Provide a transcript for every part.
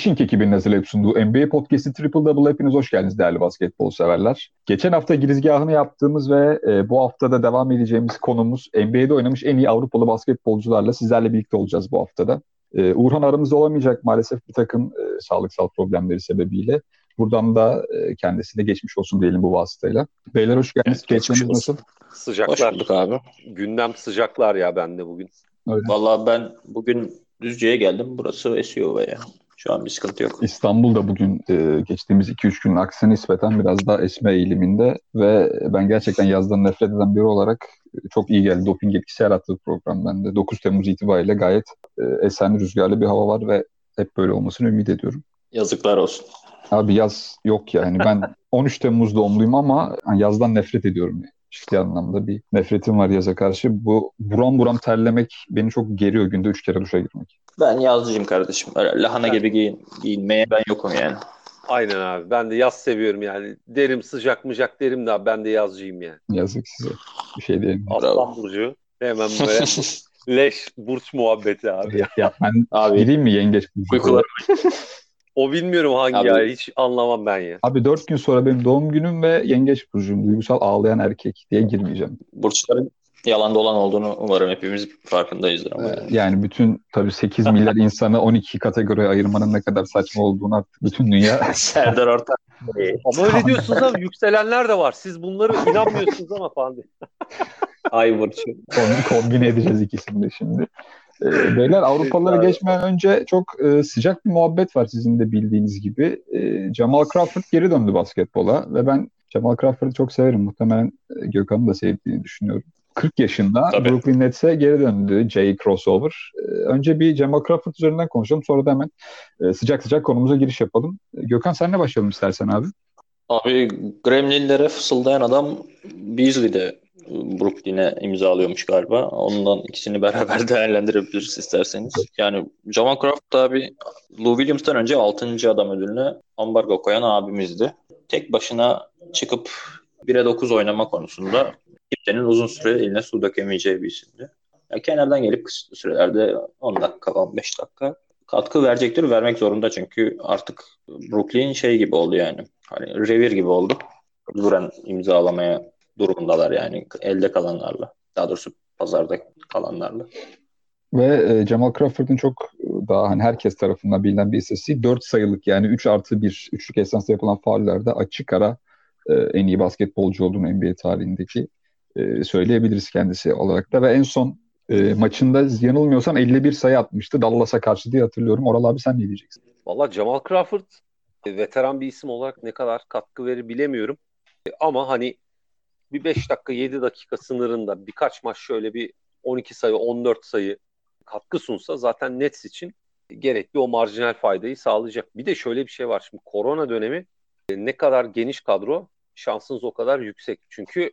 Finishing ekibinin hazırlayıp sunduğu NBA Podcast'i Triple Double hepiniz hoş geldiniz değerli basketbol severler. Geçen hafta girizgahını yaptığımız ve e, bu haftada devam edeceğimiz konumuz NBA'de oynamış en iyi Avrupalı basketbolcularla sizlerle birlikte olacağız bu haftada. E, Uğurhan aramızda olamayacak maalesef bir takım e, sağlıksal problemleri sebebiyle. Buradan da e, kendisine geçmiş olsun diyelim bu vasıtayla. Beyler hoş geldiniz. Keyifleriniz nasıl? Sıcaklar. Hoş abi. Gündem sıcaklar ya bende bugün. Öyle. Vallahi ben bugün Düzce'ye geldim. Burası esiyor ve ya. Şu an bir sıkıntı yok. İstanbul'da bugün e, geçtiğimiz 2-3 günün aksine nispeten biraz daha esme eğiliminde ve ben gerçekten yazdan nefret eden biri olarak e, çok iyi geldi. Doping etkisi yarattığı program bende. 9 Temmuz itibariyle gayet e, esen rüzgarlı bir hava var ve hep böyle olmasını ümit ediyorum. Yazıklar olsun. Abi yaz yok yani. Ben 13 Temmuz doğumluyum ama yazdan nefret ediyorum. Ciddi anlamda bir nefretim var yaza karşı. Bu buram buram terlemek beni çok geriyor günde 3 kere duşa girmek. Ben yazlıcıyım kardeşim. Öyle lahana gibi giyin, giyinmeye ben yokum yani. Aynen abi. Ben de yaz seviyorum yani. Derim sıcak mıcak derim de abi, ben de yazcıyım yani. Yazık size. Bir şey diyeyim. Aslan Burcu. Hemen böyle leş burç muhabbeti abi. Ya, ya ben Abi gireyim mi yengeç burcu? O bilmiyorum hangi Abi- ay hiç anlamam ben ya. Abi dört gün sonra benim doğum günüm ve yengeç burcum. Duygusal ağlayan erkek diye girmeyeceğim. burçların yalan dolan olduğunu umarım hepimiz farkındayızdır ama yani. Yani bütün tabii 8 milyar insanı 12 kategoriye ayırmanın ne kadar saçma olduğunu artık bütün dünya Serdar Ortaç. Ama öyle diyorsunuz ama yükselenler de var. Siz bunları inanmıyorsunuz ama falan diye. Ay kombi- kombine edeceğiz ikisini de şimdi. Ee, beyler Avrupalılara Abi. geçmeden önce çok e, sıcak bir muhabbet var sizin de bildiğiniz gibi. E, Jamal Crawford geri döndü basketbola ve ben Jamal Crawford'ı çok severim. Muhtemelen e, Gökhan'ın da sevdiğini düşünüyorum. 40 yaşında Tabii. Brooklyn Nets'e geri döndü Jay Crossover. E, önce bir Jamal Crawford üzerinden konuşalım sonra da hemen e, sıcak sıcak konumuza giriş yapalım. E, Gökhan senle başlayalım istersen abi. Abi Gremlinlere fısıldayan adam Beasley'de Brooklyn'e imzalıyormuş galiba. Ondan ikisini beraber değerlendirebiliriz isterseniz. Yani Jamal Crawford abi Lou Williams'tan önce 6. adam ödülüne ambargo koyan abimizdi. Tek başına çıkıp 1'e 9 oynama konusunda kimsenin uzun süre eline su dökemeyeceği bir isimdi. Ya kenardan gelip kısa sürelerde 10 dakika 15 dakika katkı verecektir. Vermek zorunda çünkü artık Brooklyn şey gibi oldu yani. Hani revir gibi oldu. Duran imzalamaya durumundalar yani elde kalanlarla. Daha doğrusu pazarda kalanlarla. Ve e, Jamal Crawford'un çok e, daha hani herkes tarafından bilinen bir istatistiği 4 sayılık yani 3 artı 1 üçlük esnasında yapılan faullerde açık ara e, en iyi basketbolcu olduğunu NBA tarihindeki e, söyleyebiliriz kendisi olarak da ve en son e, maçında yanılmıyorsam 51 sayı atmıştı Dallas'a karşı diye hatırlıyorum. Oral abi sen ne diyeceksin? Valla Jamal Crawford veteran bir isim olarak ne kadar katkı verir bilemiyorum. Ama hani bir 5 dakika 7 dakika sınırında birkaç maç şöyle bir 12 sayı 14 sayı katkı sunsa zaten Nets için gerekli o marjinal faydayı sağlayacak. Bir de şöyle bir şey var şimdi korona dönemi ne kadar geniş kadro şansınız o kadar yüksek. Çünkü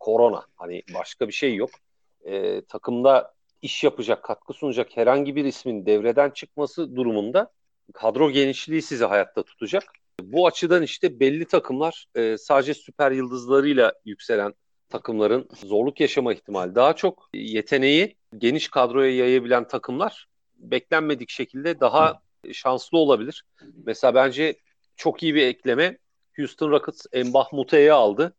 korona hani başka bir şey yok. E, takımda iş yapacak, katkı sunacak herhangi bir ismin devreden çıkması durumunda kadro genişliği sizi hayatta tutacak. Bu açıdan işte belli takımlar e, sadece süper yıldızlarıyla yükselen takımların zorluk yaşama ihtimali daha çok. Yeteneği geniş kadroya yayabilen takımlar beklenmedik şekilde daha şanslı olabilir. Mesela bence çok iyi bir ekleme Houston Rockets Embah Mute'yi aldı.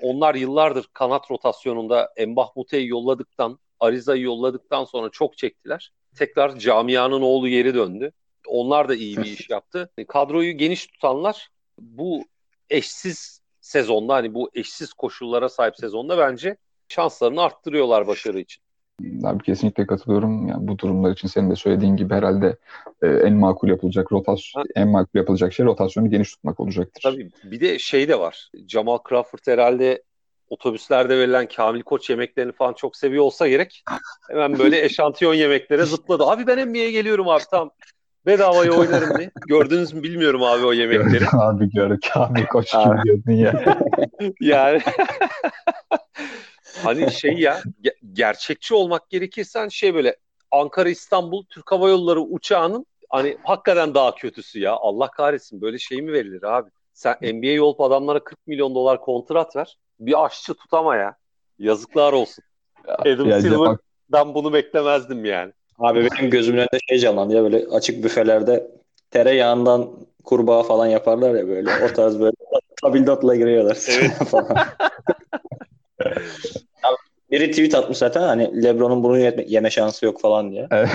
Onlar yıllardır kanat rotasyonunda Embah Mute'yi yolladıktan, Ariza'yı yolladıktan sonra çok çektiler. Tekrar camianın oğlu geri döndü. Onlar da iyi bir iş yaptı. Kadroyu geniş tutanlar bu eşsiz sezonda hani bu eşsiz koşullara sahip sezonda bence şanslarını arttırıyorlar başarı için. Abi kesinlikle katılıyorum. Yani bu durumlar için senin de söylediğin gibi herhalde e, en makul yapılacak rotasyon, en makul yapılacak şey rotasyonu geniş tutmak olacaktır. Tabii bir de şey de var. Jamal Crawford herhalde otobüslerde verilen Kamil Koç yemeklerini falan çok seviyor olsa gerek. Hemen böyle eşantiyon yemeklere zıpladı. Abi ben NBA'ye geliyorum abi tamam. Bedavaya oynarım diye. Gördünüz mü bilmiyorum abi o yemekleri. Gördüm abi gör Kamil Koç Abi. diyordun ya. Yani hani şey ya ge- gerçekçi olmak gerekirsen şey böyle Ankara İstanbul Türk Hava Yolları uçağının hani hakikaten daha kötüsü ya. Allah kahretsin böyle şey mi verilir abi? Sen NBA olup adamlara 40 milyon dolar kontrat ver. Bir aşçı tutama ya. Yazıklar olsun. Adam Ya, Silver bak, ben bunu beklemezdim yani. Abi benim gözümün önünde şey canlandı ya böyle açık büfelerde tereyağından kurbağa falan yaparlar ya böyle. O tarz böyle tabildotla giriyorlar. Evet. falan. Biri tweet atmış zaten hani Lebron'un bunu yeme, yeme şansı yok falan diye. Evet.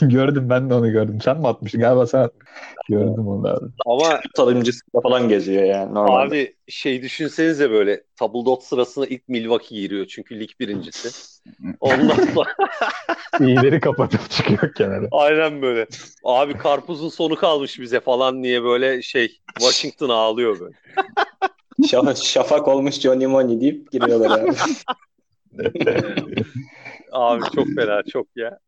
Gördüm ben de onu gördüm. Sen mi atmıştın? Galiba sen atmıştın. Gördüm onu abi. Ama tadımcısıyla falan geziyor yani normalde. abi şey düşünsenize böyle tabldot sırasında ilk Milwaukee giriyor çünkü lig birincisi. Ondan sonra İyileri kapatıp çıkıyor kenara. aynen böyle. Abi karpuzun sonu kalmış bize falan diye böyle şey Washington ağlıyor böyle. Şaf- şafak olmuş Johnny Money deyip giriyorlar abi. Abi çok fena çok ya.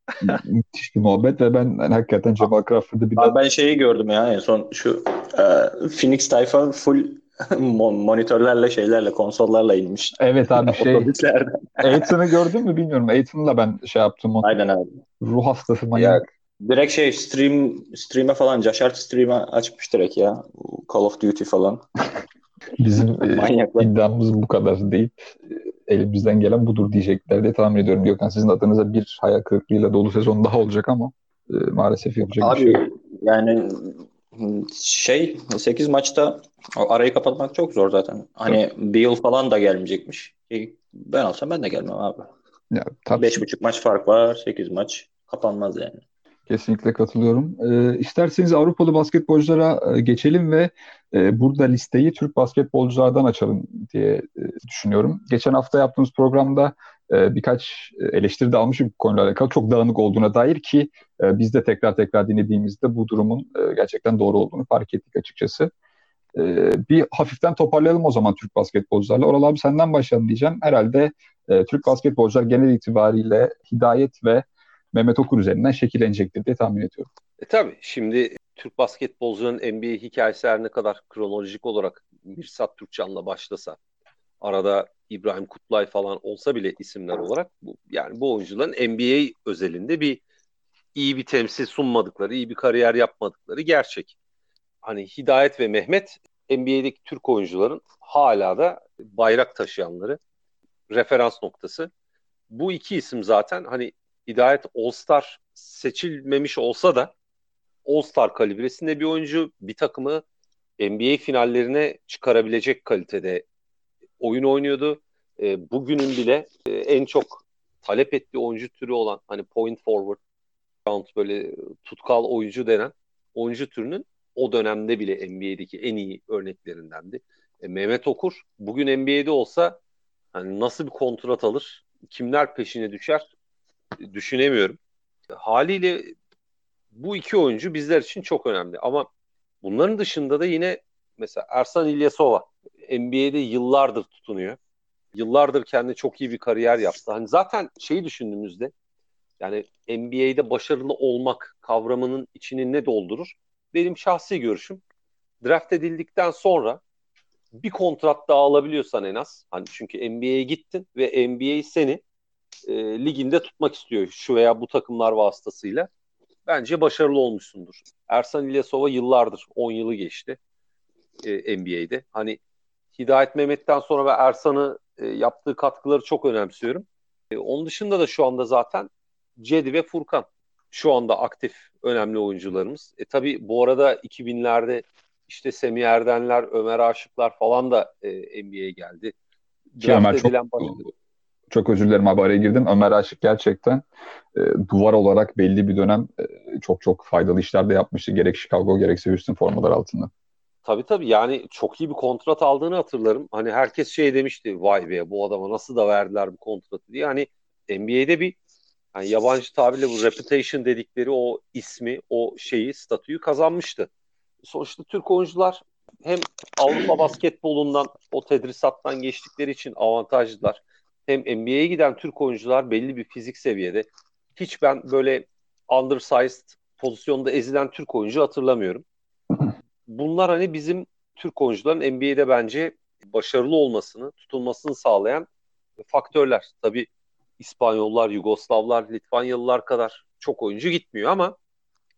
Müthiş bir muhabbet ve ben yani hakikaten Jamal Crawford'ı bir Abi daha ben şeyi gördüm ya en son şu e, Phoenix tayfa full mon- monitörlerle şeylerle konsollarla inmiş. Evet abi şey. Aiton'u gördün mü bilmiyorum. Aiton'la ben şey yaptım. onu. Aynen abi. Ruh hastası manyak. Direkt şey stream stream'e falan Caşart stream'e açmış direkt ya. Call of Duty falan. Bizim e, iddiamız bu kadar deyip e, elimizden gelen budur diyecekler diye tahmin ediyorum. Gökhan sizin adınıza bir hayal kırıklığıyla dolu sezon daha olacak ama e, maalesef yapacak bir şey yok. Abi yani şey 8 maçta o arayı kapatmak çok zor zaten. Hani bir yıl falan da gelmeyecekmiş. E, Ben olsam ben de gelmem abi. Ya, tabii. 5,5 maç fark var. 8 maç kapanmaz yani. Kesinlikle katılıyorum. Ee, isterseniz Avrupalı basketbolculara e, geçelim ve e, burada listeyi Türk basketbolculardan açalım diye e, düşünüyorum. Geçen hafta yaptığımız programda e, birkaç eleştiri de almışım bu konuyla alakalı. Çok dağınık olduğuna dair ki e, biz de tekrar tekrar dinlediğimizde bu durumun e, gerçekten doğru olduğunu fark ettik açıkçası. E, bir hafiften toparlayalım o zaman Türk basketbolcularla. Oral abi senden başlayalım diyeceğim. Herhalde e, Türk basketbolcular genel itibariyle Hidayet ve Mehmet Okur üzerinden şekillenecektir diye tahmin ediyorum. E tabii şimdi Türk basketbolcuların NBA hikayesi her ne kadar kronolojik olarak Mirsat Türkcan'la başlasa arada İbrahim Kutlay falan olsa bile isimler olarak bu, yani bu oyuncuların NBA özelinde bir iyi bir temsil sunmadıkları, iyi bir kariyer yapmadıkları gerçek. Hani Hidayet ve Mehmet NBA'deki Türk oyuncuların hala da bayrak taşıyanları, referans noktası. Bu iki isim zaten hani Hidayet All-Star seçilmemiş olsa da All-Star kalibresinde bir oyuncu bir takımı NBA finallerine çıkarabilecek kalitede oyun oynuyordu. E, bugünün bile e, en çok talep ettiği oyuncu türü olan hani point forward, round böyle tutkal oyuncu denen oyuncu türünün o dönemde bile NBA'deki en iyi örneklerindendi. E, Mehmet Okur bugün NBA'de olsa hani nasıl bir kontrat alır, kimler peşine düşer düşünemiyorum. Haliyle bu iki oyuncu bizler için çok önemli. Ama bunların dışında da yine mesela Ersan İlyasova NBA'de yıllardır tutunuyor. Yıllardır kendi çok iyi bir kariyer yaptı. Hani zaten şeyi düşündüğümüzde yani NBA'de başarılı olmak kavramının içini ne doldurur? Benim şahsi görüşüm draft edildikten sonra bir kontrat daha alabiliyorsan en az. Hani çünkü NBA'ye gittin ve NBA seni e, liginde tutmak istiyor şu veya bu takımlar vasıtasıyla. Bence başarılı olmuşsundur. Ersan İlyasova yıllardır 10 yılı geçti e, NBA'de. Hani Hidayet Mehmet'ten sonra ve Ersan'ı e, yaptığı katkıları çok önemsiyorum. E, onun dışında da şu anda zaten Cedi ve Furkan şu anda aktif önemli oyuncularımız. E tabi bu arada 2000'lerde işte Semih Erdenler, Ömer Aşıklar falan da e, NBA'ye geldi. Ki Ömer çok, çok özür dilerim abi araya girdim. Ömer Aşık gerçekten e, duvar olarak belli bir dönem e, çok çok faydalı işler de yapmıştı. Gerek Chicago gerekse Houston formalar altında. Tabii tabii yani çok iyi bir kontrat aldığını hatırlarım. Hani herkes şey demişti vay be bu adama nasıl da verdiler bu kontratı diye. Hani NBA'de bir yani yabancı tabirle bu reputation dedikleri o ismi, o şeyi, statüyü kazanmıştı. Sonuçta Türk oyuncular hem Avrupa basketbolundan o tedrisattan geçtikleri için avantajlılar. Hem NBA'ye giden Türk oyuncular belli bir fizik seviyede. Hiç ben böyle undersized pozisyonda ezilen Türk oyuncu hatırlamıyorum. Bunlar hani bizim Türk oyuncuların NBA'de bence başarılı olmasını, tutulmasını sağlayan faktörler. Tabii İspanyollar, Yugoslavlar, Litvanyalılar kadar çok oyuncu gitmiyor ama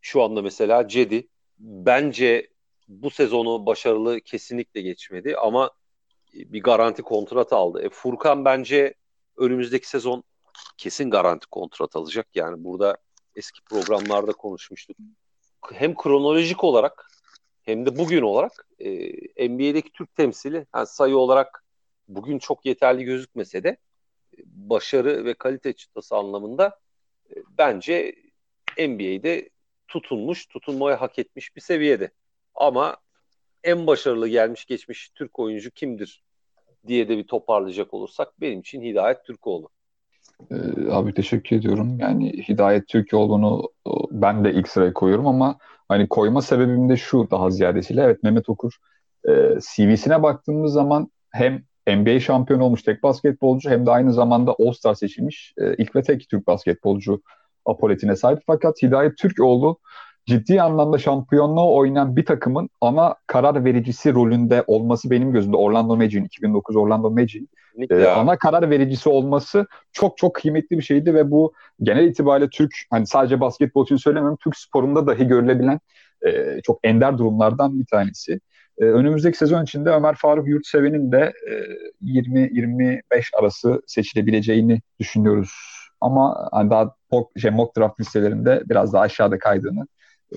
şu anda mesela Cedi bence bu sezonu başarılı kesinlikle geçmedi ama bir garanti kontrat aldı. E, Furkan bence önümüzdeki sezon kesin garanti kontrat alacak. Yani burada eski programlarda konuşmuştuk. hem kronolojik olarak hem de bugün olarak e, NBA'deki Türk temsili yani sayı olarak bugün çok yeterli gözükmese de başarı ve kalite çıtası anlamında e, bence NBA'de tutunmuş, tutunmaya hak etmiş bir seviyede. Ama en başarılı gelmiş geçmiş Türk oyuncu kimdir diye de bir toparlayacak olursak benim için Hidayet Türkoğlu. Ee, abi teşekkür ediyorum. Yani Hidayet Türkoğlu'nu ben de ilk sıraya koyuyorum ama hani koyma sebebim de şu daha ziyadesiyle. Evet Mehmet Okur e, CV'sine baktığımız zaman hem NBA şampiyonu olmuş tek basketbolcu hem de aynı zamanda All-Star seçilmiş e, ilk ve tek Türk basketbolcu apoletine sahip. Fakat Hidayet Türkoğlu ciddi anlamda şampiyonluğu oynayan bir takımın ana karar vericisi rolünde olması benim gözümde Orlando Magic'in 2009 Orlando Magic'in e, ana karar vericisi olması çok çok kıymetli bir şeydi ve bu genel itibariyle Türk hani sadece basketbol için söylemiyorum Türk sporunda dahi görülebilen e, çok ender durumlardan bir tanesi. E, önümüzdeki sezon içinde Ömer Faruk Yurtseven'in de e, 20-25 arası seçilebileceğini düşünüyoruz. Ama hani daha mock, şey, mock draft listelerinde biraz daha aşağıda kaydığını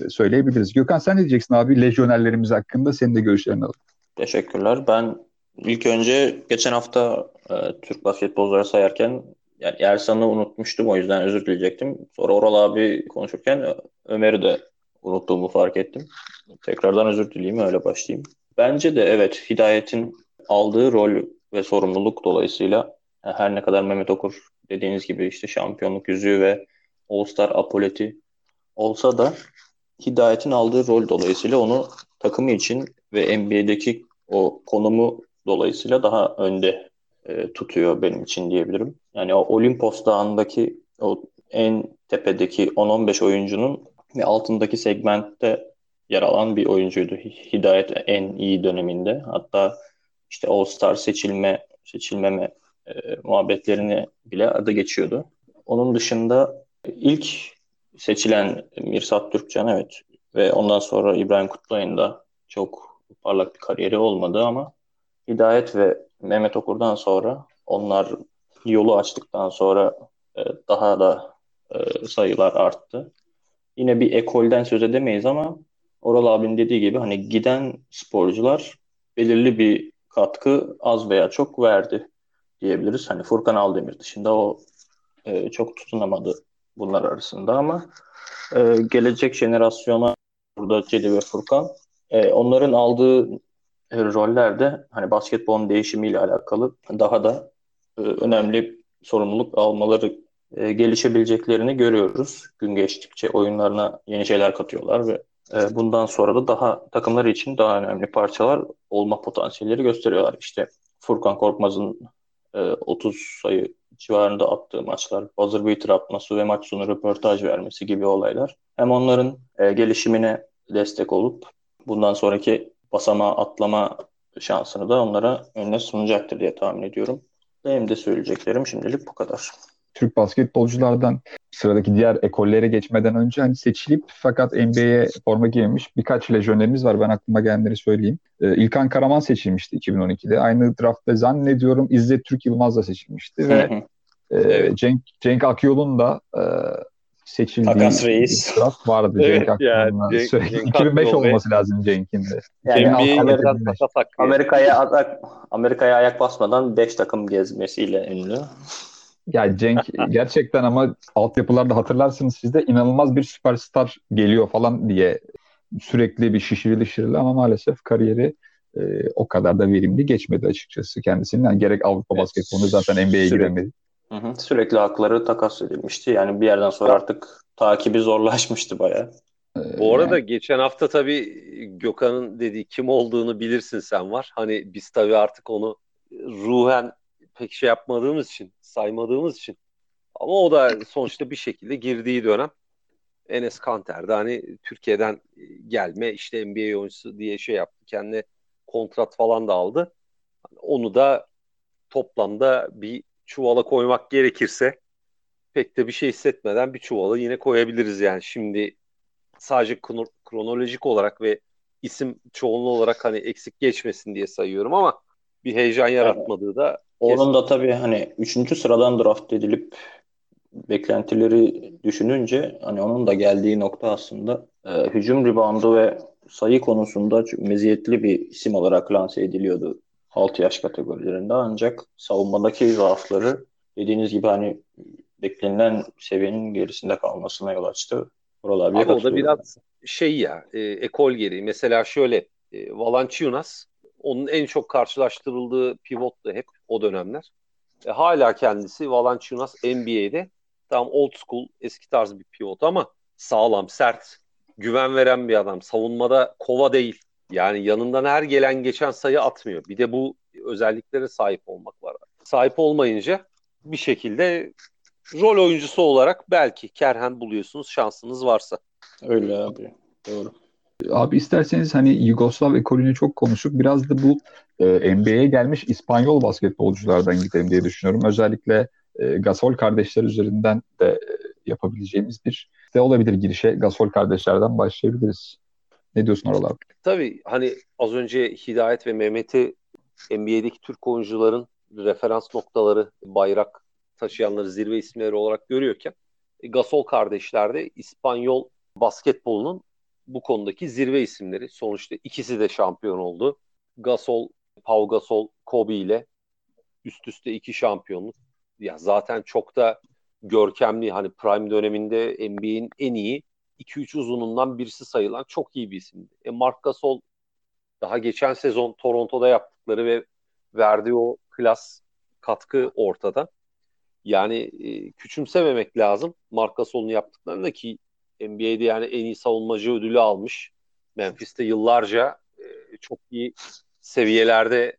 söyleyebiliriz. Gökhan sen ne diyeceksin abi lejyonerlerimiz hakkında? Senin de görüşlerini alalım. Teşekkürler. Ben ilk önce geçen hafta e, Türk basketbolcuları sayarken yani Ersan'ı unutmuştum o yüzden özür dileyecektim. Sonra Oral abi konuşurken Ömer'i de unuttuğumu fark ettim. Tekrardan özür dileyeyim öyle başlayayım. Bence de evet Hidayet'in aldığı rol ve sorumluluk dolayısıyla her ne kadar Mehmet Okur dediğiniz gibi işte şampiyonluk yüzüğü ve All-Star apoleti olsa da Hidayet'in aldığı rol dolayısıyla onu takımı için ve NBA'deki o konumu dolayısıyla daha önde e, tutuyor benim için diyebilirim. Yani o Olimpos Dağı'ndaki o en tepedeki 10-15 oyuncunun ve altındaki segmentte yer alan bir oyuncuydu. Hidayet en iyi döneminde. Hatta işte All-Star seçilme seçilmeme e, muhabbetlerini bile adı geçiyordu. Onun dışında ilk seçilen Mirsat Türkcan evet ve ondan sonra İbrahim Kutluay'ın da çok parlak bir kariyeri olmadı ama Hidayet ve Mehmet Okur'dan sonra onlar yolu açtıktan sonra e, daha da e, sayılar arttı. Yine bir ekolden söz edemeyiz ama Oral abinin dediği gibi hani giden sporcular belirli bir katkı az veya çok verdi diyebiliriz. Hani Furkan Aldemir dışında o e, çok tutunamadı bunlar arasında ama e, gelecek jenerasyona burada Cedi ve Furkan e, onların aldığı e, rollerde hani basketbolun değişimiyle alakalı daha da e, önemli sorumluluk almaları e, gelişebileceklerini görüyoruz. Gün geçtikçe oyunlarına yeni şeyler katıyorlar ve e, bundan sonra da daha takımları için daha önemli parçalar olma potansiyelleri gösteriyorlar. İşte Furkan Korkmaz'ın e, 30 sayı civarında attığı maçlar, buzzer beater atması ve maç sonu röportaj vermesi gibi olaylar. Hem onların e, gelişimine destek olup bundan sonraki basama atlama şansını da onlara önüne sunacaktır diye tahmin ediyorum. Benim de söyleyeceklerim şimdilik bu kadar. Türk basketbolculardan sıradaki diğer ekollere geçmeden önce hani seçilip fakat NBA'ye forma giymemiş birkaç lejyonerimiz var. Ben aklıma gelenleri söyleyeyim. Ee, İlkan Karaman seçilmişti 2012'de. Aynı draftta zannediyorum İzzet Türk Yılmaz da seçilmişti ve e, Cenk, Cenk Akyol'un da e, seçildiği Takas reis. vardı evet, Cenk Akyol'un. Cenk, Cenk 2005 Akyol olması lazım Cenk'in de. Yani Amerika'ya ayak, Amerika'ya ayak basmadan 5 takım gezmesiyle ünlü. Ya Cenk gerçekten ama altyapılarda hatırlarsınız siz de inanılmaz bir süperstar geliyor falan diye sürekli bir şişirili şişirili ama maalesef kariyeri e, o kadar da verimli geçmedi açıkçası kendisinin. Yani gerek Avrupa evet, basketbolu zaten NBA'ye giremedi. Hı hı, sürekli hakları takas edilmişti. Yani bir yerden sonra artık takibi zorlaşmıştı bayağı. Ee, Bu arada yani... geçen hafta tabii Gökhan'ın dediği kim olduğunu bilirsin sen var. Hani biz tabii artık onu ruhen pek şey yapmadığımız için, saymadığımız için. Ama o da sonuçta bir şekilde girdiği dönem Enes Kanter'de hani Türkiye'den gelme işte NBA oyuncusu diye şey yaptı. Kendi kontrat falan da aldı. Onu da toplamda bir çuvala koymak gerekirse pek de bir şey hissetmeden bir çuvala yine koyabiliriz yani. Şimdi sadece kronolojik olarak ve isim çoğunluğu olarak hani eksik geçmesin diye sayıyorum ama bir heyecan yaratmadığı da onun da tabii hani üçüncü sıradan draft edilip beklentileri düşününce hani onun da geldiği nokta aslında e, hücum reboundu ve sayı konusunda çok meziyetli bir isim olarak lanse ediliyordu 6 yaş kategorilerinde ancak savunmadaki zaafları dediğiniz gibi hani beklenilen seviyenin gerisinde kalmasına yol açtı. Oralar bir o da biraz şey ya e, ekol geri. Mesela şöyle e, Valanciunas onun en çok karşılaştırıldığı pivottu hep o dönemler. E, hala kendisi Valanciunas NBA'de tam old school eski tarz bir pivot ama sağlam, sert, güven veren bir adam. Savunmada kova değil. Yani yanından her gelen geçen sayı atmıyor. Bir de bu özelliklere sahip olmak var. Sahip olmayınca bir şekilde rol oyuncusu olarak belki kerhen buluyorsunuz şansınız varsa. Öyle abi. Doğru. Abi isterseniz hani Yugoslav ekolünü çok konuşup biraz da bu e, NBA'ye gelmiş İspanyol basketbolculardan gidelim diye düşünüyorum. Özellikle e, Gasol kardeşler üzerinden de e, yapabileceğimiz bir de olabilir girişe Gasol kardeşlerden başlayabiliriz. Ne diyorsun oralar? Tabii hani az önce Hidayet ve Mehmet'i NBA'deki Türk oyuncuların referans noktaları, bayrak taşıyanları zirve isimleri olarak görüyorken e, Gasol kardeşler de İspanyol basketbolunun bu konudaki zirve isimleri. Sonuçta ikisi de şampiyon oldu. Gasol, Pau Gasol, Kobe ile üst üste iki şampiyonluk. Ya zaten çok da görkemli hani prime döneminde NBA'in en iyi 2-3 uzunundan birisi sayılan çok iyi bir isimdi. E Mark Gasol daha geçen sezon Toronto'da yaptıkları ve verdiği o klas katkı ortada. Yani e, küçümsememek lazım Mark Gasol'un yaptıklarını ki NBA'de yani en iyi savunmacı ödülü almış. Memphis'te yıllarca e, çok iyi seviyelerde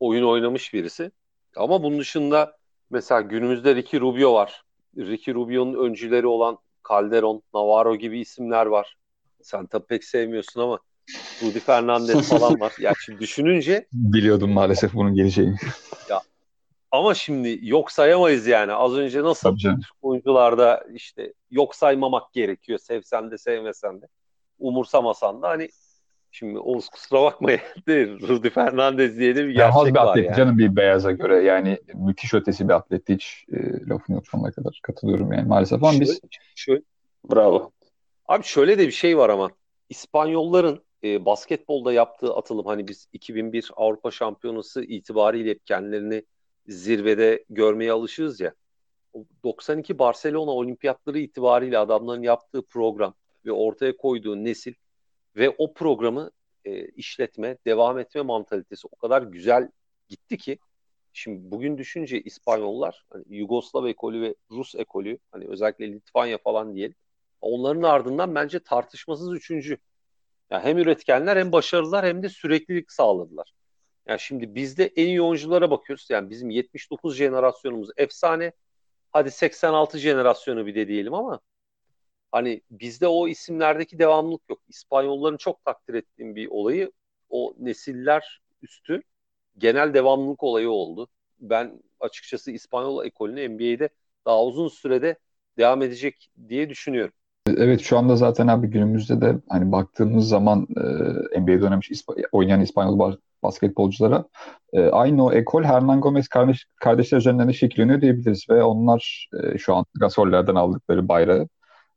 oyun oynamış birisi. Ama bunun dışında mesela günümüzde Ricky Rubio var. Ricky Rubio'nun öncüleri olan Calderon, Navarro gibi isimler var. Sen tabii pek sevmiyorsun ama Rudy Fernandez falan var. Ya şimdi düşününce biliyordum maalesef bunun geleceğini. Ya ama şimdi yok sayamayız yani. Az önce nasıl oyuncularda işte yok saymamak gerekiyor. Sevsen de sevmesen de. Umursamasan da hani şimdi Oğuz kusura bakma değil. Rudy Fernandez diye de bir gerçek bir atlet yani. canım bir beyaza göre. Yani müthiş ötesi bir atlet hiç e, lafını yok sonuna kadar. Katılıyorum yani maalesef ama şöyle, biz şöyle, bravo. Abi şöyle de bir şey var ama İspanyolların e, basketbolda yaptığı atılım hani biz 2001 Avrupa Şampiyonası itibariyle hep kendilerini zirvede görmeye alışığız ya. 92 Barcelona olimpiyatları itibariyle adamların yaptığı program ve ortaya koyduğu nesil ve o programı e, işletme, devam etme mantalitesi o kadar güzel gitti ki şimdi bugün düşünce İspanyollar hani Yugoslav ekolü ve Rus ekolü hani özellikle Litvanya falan diyelim onların ardından bence tartışmasız üçüncü. Yani hem üretkenler hem başarılılar hem de süreklilik sağladılar. Yani şimdi bizde en iyi oyunculara bakıyoruz. Yani bizim 79 jenerasyonumuz efsane. Hadi 86 jenerasyonu bir de diyelim ama hani bizde o isimlerdeki devamlılık yok. İspanyolların çok takdir ettiğim bir olayı o nesiller üstü genel devamlılık olayı oldu. Ben açıkçası İspanyol ekolünü NBA'de daha uzun sürede devam edecek diye düşünüyorum. Evet şu anda zaten abi günümüzde de hani baktığımız zaman e, NBA'de oynamış İsp- oynayan İspanyol basketbolculara e, aynı o ekol Hernan Gomez kardeş, kardeşler üzerinden de şekilleniyor diyebiliriz ve onlar e, şu an Gasol'lerden aldıkları bayrağı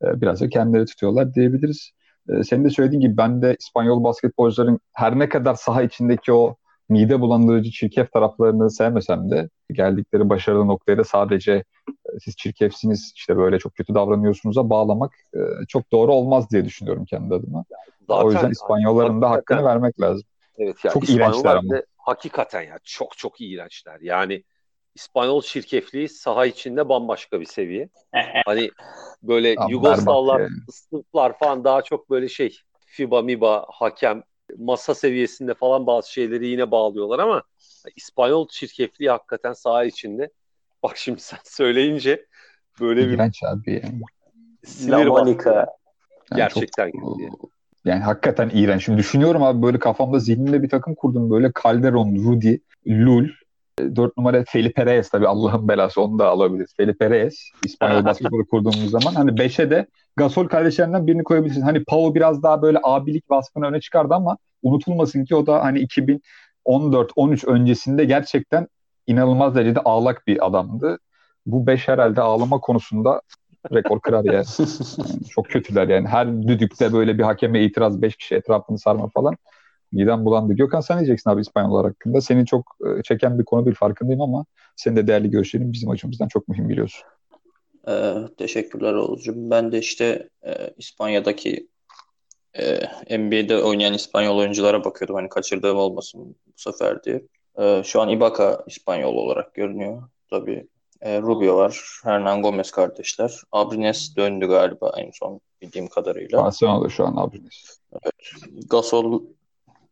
e, biraz da kendileri tutuyorlar diyebiliriz. E, senin de söylediğin gibi ben de İspanyol basketbolcuların her ne kadar saha içindeki o mide bulandırıcı çirkef taraflarını sevmesem de geldikleri başarılı noktaya da sadece e, siz çirkefsiniz işte böyle çok kötü davranıyorsunuz'a bağlamak e, çok doğru olmaz diye düşünüyorum kendi adıma. Zaten, o yüzden İspanyolların da hakkını vermek lazım. Evet ya çok iğrençler ama. Hakikaten ya çok çok iğrençler. Yani İspanyol şirkefliği saha içinde bambaşka bir seviye. hani böyle Tam Yugoslavlar, yani. Sırplar falan daha çok böyle şey FIBA, MIBA, hakem, masa seviyesinde falan bazı şeyleri yine bağlıyorlar ama İspanyol şirkefliği hakikaten saha içinde. Bak şimdi sen söyleyince böyle bir İğrenç abi yani. Sinir yani Gerçekten çok, yani hakikaten iğrenç. Şimdi düşünüyorum abi böyle kafamda zihnimde bir takım kurdum. Böyle Calderon, Rudy, Lul, 4 numara Felipe Reyes tabii Allah'ın belası onu da alabiliriz. Felipe Reyes İspanyol basketbolu kurduğumuz zaman hani 5'e de Gasol kardeşlerinden birini koyabilirsin. Hani Pau biraz daha böyle abilik vasfını öne çıkardı ama unutulmasın ki o da hani 2014-13 öncesinde gerçekten inanılmaz derecede ağlak bir adamdı. Bu 5 herhalde ağlama konusunda rekor kırar yani. Çok kötüler yani. Her düdükte böyle bir hakeme itiraz 5 kişi etrafını sarma falan. Midem bulandı. Gökhan sen ne diyeceksin abi İspanyollar hakkında? Senin çok e, çeken bir konu değil farkındayım ama senin de değerli görüşlerin bizim açımızdan çok mühim biliyorsun. Ee, teşekkürler Oğuzcuğum. Ben de işte e, İspanya'daki e, NBA'de oynayan İspanyol oyunculara bakıyordum. Hani kaçırdığım olmasın bu sefer diye. E, şu an Ibaka İspanyol olarak görünüyor. Tabii e, Rubio var. Hernan Gomez kardeşler. Abrines döndü galiba en son bildiğim kadarıyla. Barcelona'da şu an Abrines. Evet. Gasol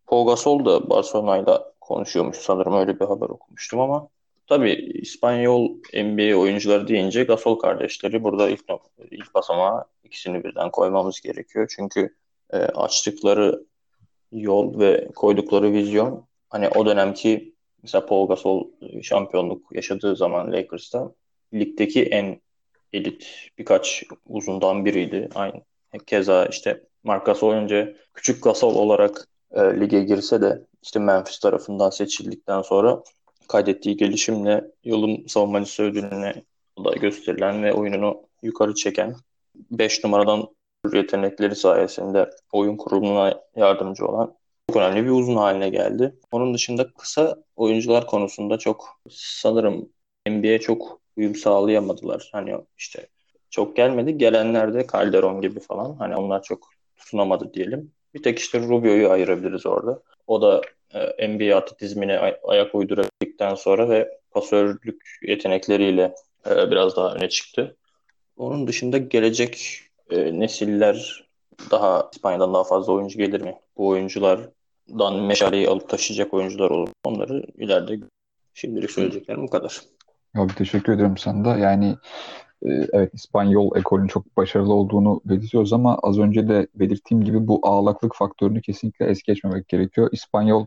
Pau Gasol da Barcelona'yla konuşuyormuş sanırım öyle bir haber okumuştum ama tabii İspanyol NBA oyuncuları deyince Gasol kardeşleri burada ilk, ilk basamağa ikisini birden koymamız gerekiyor. Çünkü e, açtıkları yol ve koydukları vizyon hani o dönemki mesela Paul Gasol şampiyonluk yaşadığı zaman Lakers'ta ligdeki en elit birkaç uzundan biriydi. Aynı keza işte Marc Gasol önce küçük Gasol olarak e, lige girse de işte Memphis tarafından seçildikten sonra kaydettiği gelişimle yılın savunmacısı ödülüne da gösterilen ve oyununu yukarı çeken 5 numaradan yetenekleri sayesinde oyun kurulumuna yardımcı olan çok önemli bir uzun haline geldi. Onun dışında kısa oyuncular konusunda çok sanırım NBA'ye çok uyum sağlayamadılar. Hani işte çok gelmedi. Gelenler de Calderon gibi falan. Hani onlar çok tutunamadı diyelim. Bir tek işte Rubio'yu ayırabiliriz orada. O da e, NBA atletizmine ay- ayak uydurabildikten sonra ve pasörlük yetenekleriyle e, biraz daha öne çıktı. Onun dışında gelecek e, nesiller daha İspanya'dan daha fazla oyuncu gelir mi? Bu oyunculardan meşaleyi alıp taşıyacak oyuncular olur. Onları ileride şimdilik söyleyeceklerim bu kadar. Abi teşekkür ediyorum sana da. Yani evet İspanyol ekolünün çok başarılı olduğunu belirtiyoruz ama az önce de belirttiğim gibi bu ağlaklık faktörünü kesinlikle es geçmemek gerekiyor. İspanyol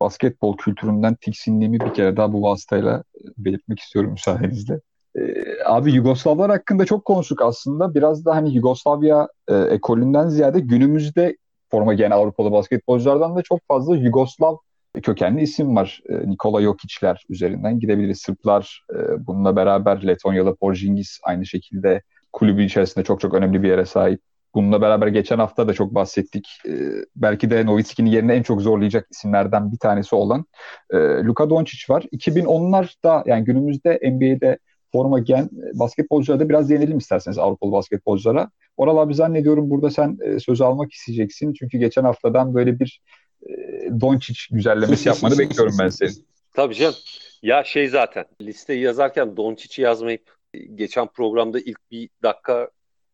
basketbol kültüründen tiksindiğimi bir kere daha bu vasıtayla belirtmek istiyorum müsaadenizle. Ee, abi Yugoslavlar hakkında çok konuştuk aslında. Biraz da hani Yugoslavya e, ekolünden ziyade günümüzde forma giyen Avrupalı basketbolculardan da çok fazla Yugoslav kökenli isim var. E, Nikola Jokic'ler üzerinden gidebiliriz. Sırplar e, bununla beraber Letonyalı Porzingis aynı şekilde kulübü içerisinde çok çok önemli bir yere sahip. Bununla beraber geçen hafta da çok bahsettik. E, belki de Novitski'nin yerine en çok zorlayacak isimlerden bir tanesi olan e, Luka Doncic var. 2010'larda yani günümüzde NBA'de forma giyen basketbolculara da biraz değinelim isterseniz Avrupalı basketbolculara. Oral abi zannediyorum burada sen e, söz almak isteyeceksin. Çünkü geçen haftadan böyle bir Doncic güzellemesi yapmanı bekliyorum ben senin. Tabii canım. Ya şey zaten listeyi yazarken Doncic'i yazmayıp geçen programda ilk bir dakika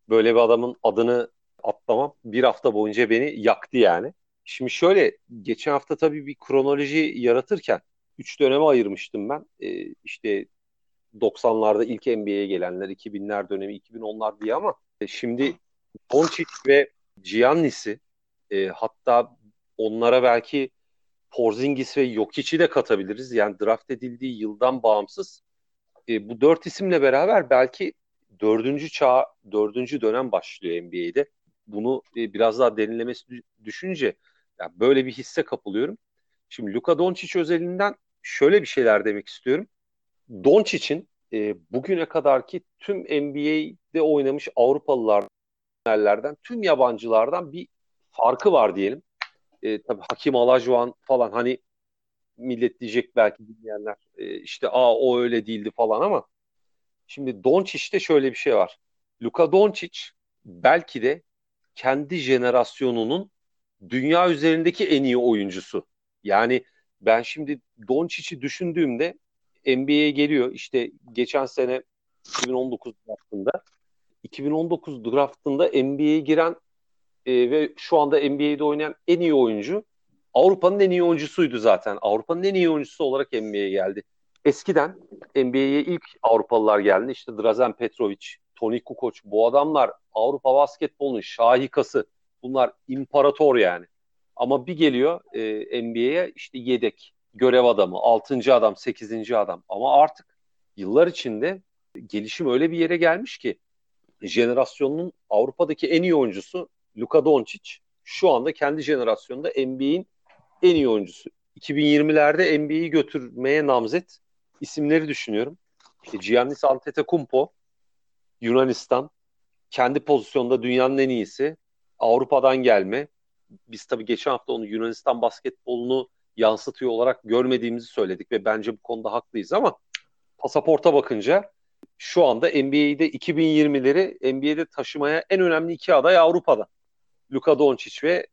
böyle bir adamın adını atlamam bir hafta boyunca beni yaktı yani. Şimdi şöyle geçen hafta tabii bir kronoloji yaratırken üç döneme ayırmıştım ben. Ee, işte 90'larda ilk NBA'ye gelenler, 2000'ler dönemi, 2010'lar diye ama e, şimdi Doncic ve Giannis'i e, hatta onlara belki Porzingis ve Jokic'i de katabiliriz. Yani draft edildiği yıldan bağımsız. E, bu dört isimle beraber belki dördüncü çağ, dördüncü dönem başlıyor NBA'de. Bunu e, biraz daha derinlemesi düşünce yani böyle bir hisse kapılıyorum. Şimdi Luka Doncic özelinden şöyle bir şeyler demek istiyorum. Doncic'in e, bugüne kadarki tüm NBA'de oynamış Avrupalılardan, tüm yabancılardan bir farkı var diyelim. E, tabii Hakim Alajuan falan hani millet diyecek belki dinleyenler e, işte aa o öyle değildi falan ama şimdi Doncic'te şöyle bir şey var. Luka Doncic belki de kendi jenerasyonunun dünya üzerindeki en iyi oyuncusu. Yani ben şimdi Doncic'i düşündüğümde NBA'ye geliyor. İşte geçen sene 2019 draftında 2019 draftında NBA'ye giren e, ve şu anda NBA'de oynayan en iyi oyuncu Avrupa'nın en iyi oyuncusuydu zaten. Avrupa'nın en iyi oyuncusu olarak NBA'ye geldi. Eskiden NBA'ye ilk Avrupalılar geldi. İşte Drazen Petrovic, Toni Kukoc bu adamlar Avrupa basketbolunun şahikası. Bunlar imparator yani. Ama bir geliyor e, NBA'ye işte yedek görev adamı, 6. adam, 8. adam. Ama artık yıllar içinde gelişim öyle bir yere gelmiş ki jenerasyonun Avrupa'daki en iyi oyuncusu Luka Doncic şu anda kendi jenerasyonunda NBA'in en iyi oyuncusu. 2020'lerde NBA'yi götürmeye namzet isimleri düşünüyorum. İşte Giannis Antetokounmpo Yunanistan, kendi pozisyonda dünyanın en iyisi. Avrupa'dan gelme. Biz tabii geçen hafta onu Yunanistan basketbolunu yansıtıyor olarak görmediğimizi söyledik ve bence bu konuda haklıyız ama pasaporta bakınca şu anda NBA'de 2020'leri NBA'de taşımaya en önemli iki aday Avrupa'da. Luka Doncic ve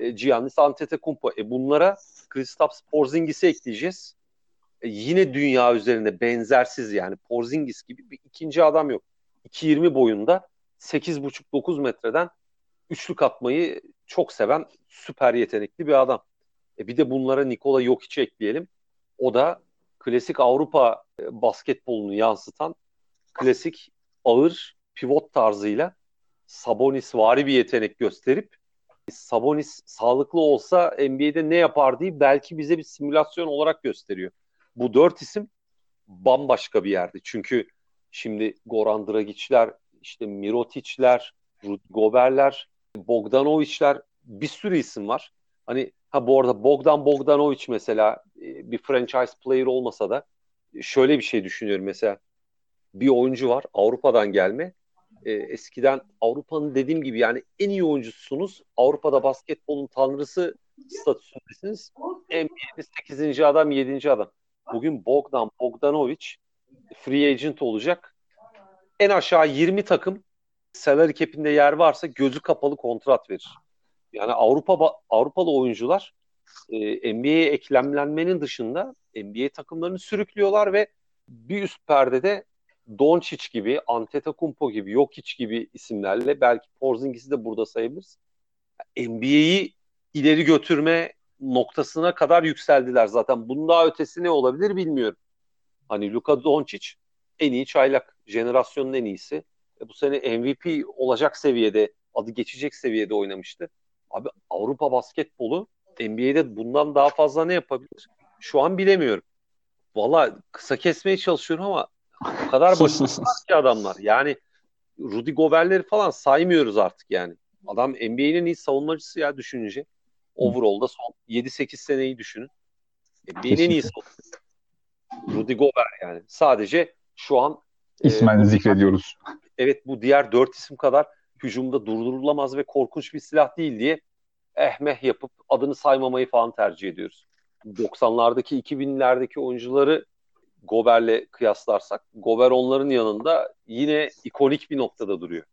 e, Giannis Antetokounmpo. E bunlara Kristaps Porzingis'i ekleyeceğiz. E, yine dünya üzerinde benzersiz yani Porzingis gibi bir ikinci adam yok. 2.20 boyunda 8.5-9 metreden üçlük atmayı çok seven süper yetenekli bir adam. E bir de bunlara Nikola Jokic'i ekleyelim. O da klasik Avrupa e, basketbolunu yansıtan klasik ağır pivot tarzıyla Sabonis vari bir yetenek gösterip Sabonis sağlıklı olsa NBA'de ne yapar diye belki bize bir simülasyon olarak gösteriyor. Bu dört isim bambaşka bir yerde. Çünkü şimdi Goran Dragic'ler, işte Mirotic'ler, Rudy Gobert'ler, Bogdanovic'ler bir sürü isim var. Hani ha bu arada Bogdan Bogdanovic mesela e, bir franchise player olmasa da şöyle bir şey düşünüyorum mesela. Bir oyuncu var Avrupa'dan gelme. E, eskiden Avrupa'nın dediğim gibi yani en iyi oyuncusunuz. Avrupa'da basketbolun tanrısı statüsündesiniz. NBA'de 8. adam 7. adam. Bugün Bogdan Bogdanovic free agent olacak. En aşağı 20 takım salary cap'inde yer varsa gözü kapalı kontrat verir. Yani Avrupa Avrupalı oyuncular e, NBA'ye eklemlenmenin dışında NBA takımlarını sürüklüyorlar ve bir üst perdede Doncic gibi, Antetokounmpo gibi, Jokic gibi isimlerle belki Porzingis'i de burada sayabiliriz. NBA'yi ileri götürme noktasına kadar yükseldiler zaten. Bunun daha ötesi ne olabilir bilmiyorum. Hani Luka Doncic en iyi çaylak, jenerasyonun en iyisi. E, bu sene MVP olacak seviyede, adı geçecek seviyede oynamıştı. Abi Avrupa basketbolu NBA'de bundan daha fazla ne yapabilir? Şu an bilemiyorum. Valla kısa kesmeye çalışıyorum ama o kadar başarılı ki adamlar. Yani Rudy Gobert'leri falan saymıyoruz artık yani. Adam NBA'nin iyi savunmacısı ya düşününce. Overall'da son 7-8 seneyi düşünün. NBA'nin en iyi savunmacısı. Rudy Gobert yani. Sadece şu an İsmen e, zikrediyoruz. Evet bu diğer dört isim kadar hücumda durdurulamaz ve korkunç bir silah değil diye ehmeh yapıp adını saymamayı falan tercih ediyoruz. 90'lardaki 2000'lerdeki oyuncuları Gober'le kıyaslarsak Gober onların yanında yine ikonik bir noktada duruyor.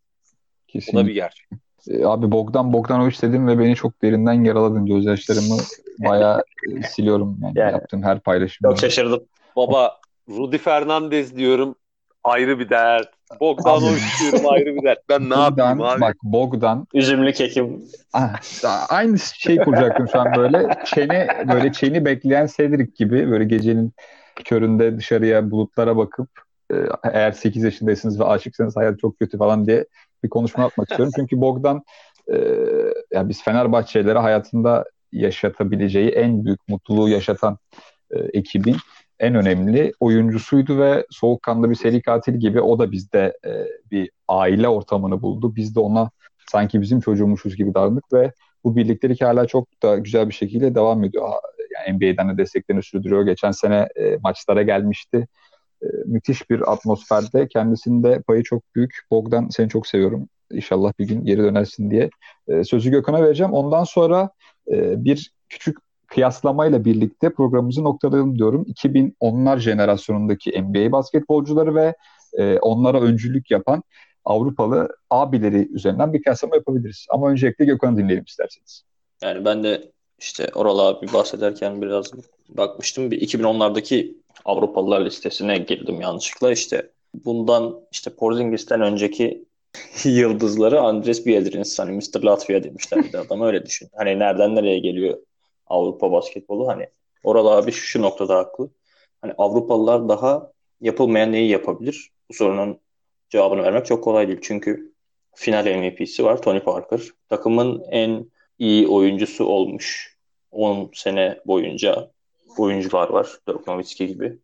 Kesinlikle. O da bir gerçek. E, abi Bogdan Bogdanovic dedim ve beni çok derinden yaraladın. Gözyaşlarımı bayağı e, siliyorum yani, yani yaptığım her paylaşımda. Çok şaşırdım. Baba Rudy Fernandez diyorum ayrı bir dert. Bogdanovic diyorum ayrı bir dert. Ben ne Bogdan, yapayım abi? Bak Bogdan. Üzümlü kekim. Ah, aynı şey kuracaktım şu an böyle. Çeni böyle çeni bekleyen Cedric gibi böyle gecenin köründe dışarıya bulutlara bakıp e, eğer 8 yaşındaysınız ve aşıksanız hayat çok kötü falan diye bir konuşma yapmak istiyorum. Çünkü Bogdan e, yani biz Fenerbahçelilere hayatında yaşatabileceği en büyük mutluluğu yaşatan e, ekibin en önemli oyuncusuydu ve soğukkanlı bir seri katil gibi o da bizde e, bir aile ortamını buldu. Biz de ona sanki bizim çocuğumuşuz gibi davrandık ve bu birliktelik hala çok da güzel bir şekilde devam ediyor. Yani NBA'den de desteklerini sürdürüyor. Geçen sene e, maçlara gelmişti. E, müthiş bir atmosferde. Kendisinde payı çok büyük. Bogdan seni çok seviyorum. İnşallah bir gün geri dönersin diye. E, sözü Gökhan'a vereceğim. Ondan sonra e, bir küçük kıyaslamayla birlikte programımızı noktalayalım diyorum. 2010'lar jenerasyonundaki NBA basketbolcuları ve e, onlara öncülük yapan Avrupalı abileri üzerinden bir kıyaslama yapabiliriz. Ama öncelikle Gökhan'ı dinleyelim isterseniz. Yani ben de işte Oral abi bahsederken biraz bakmıştım. Bir 2010'lardaki Avrupalılar listesine girdim yanlışlıkla. İşte bundan işte Porzingis'ten önceki yıldızları Andres Biedrins hani Mr. Latvia demişlerdi adama öyle düşün. Hani nereden nereye geliyor Avrupa basketbolu hani Oral abi şu, şu noktada haklı. Hani Avrupalılar daha yapılmayan neyi yapabilir? Bu sorunun cevabını vermek çok kolay değil. Çünkü final MVP'si var Tony Parker. Takımın en iyi oyuncusu olmuş 10 sene boyunca oyuncular var. Dirk Nowitzki gibi.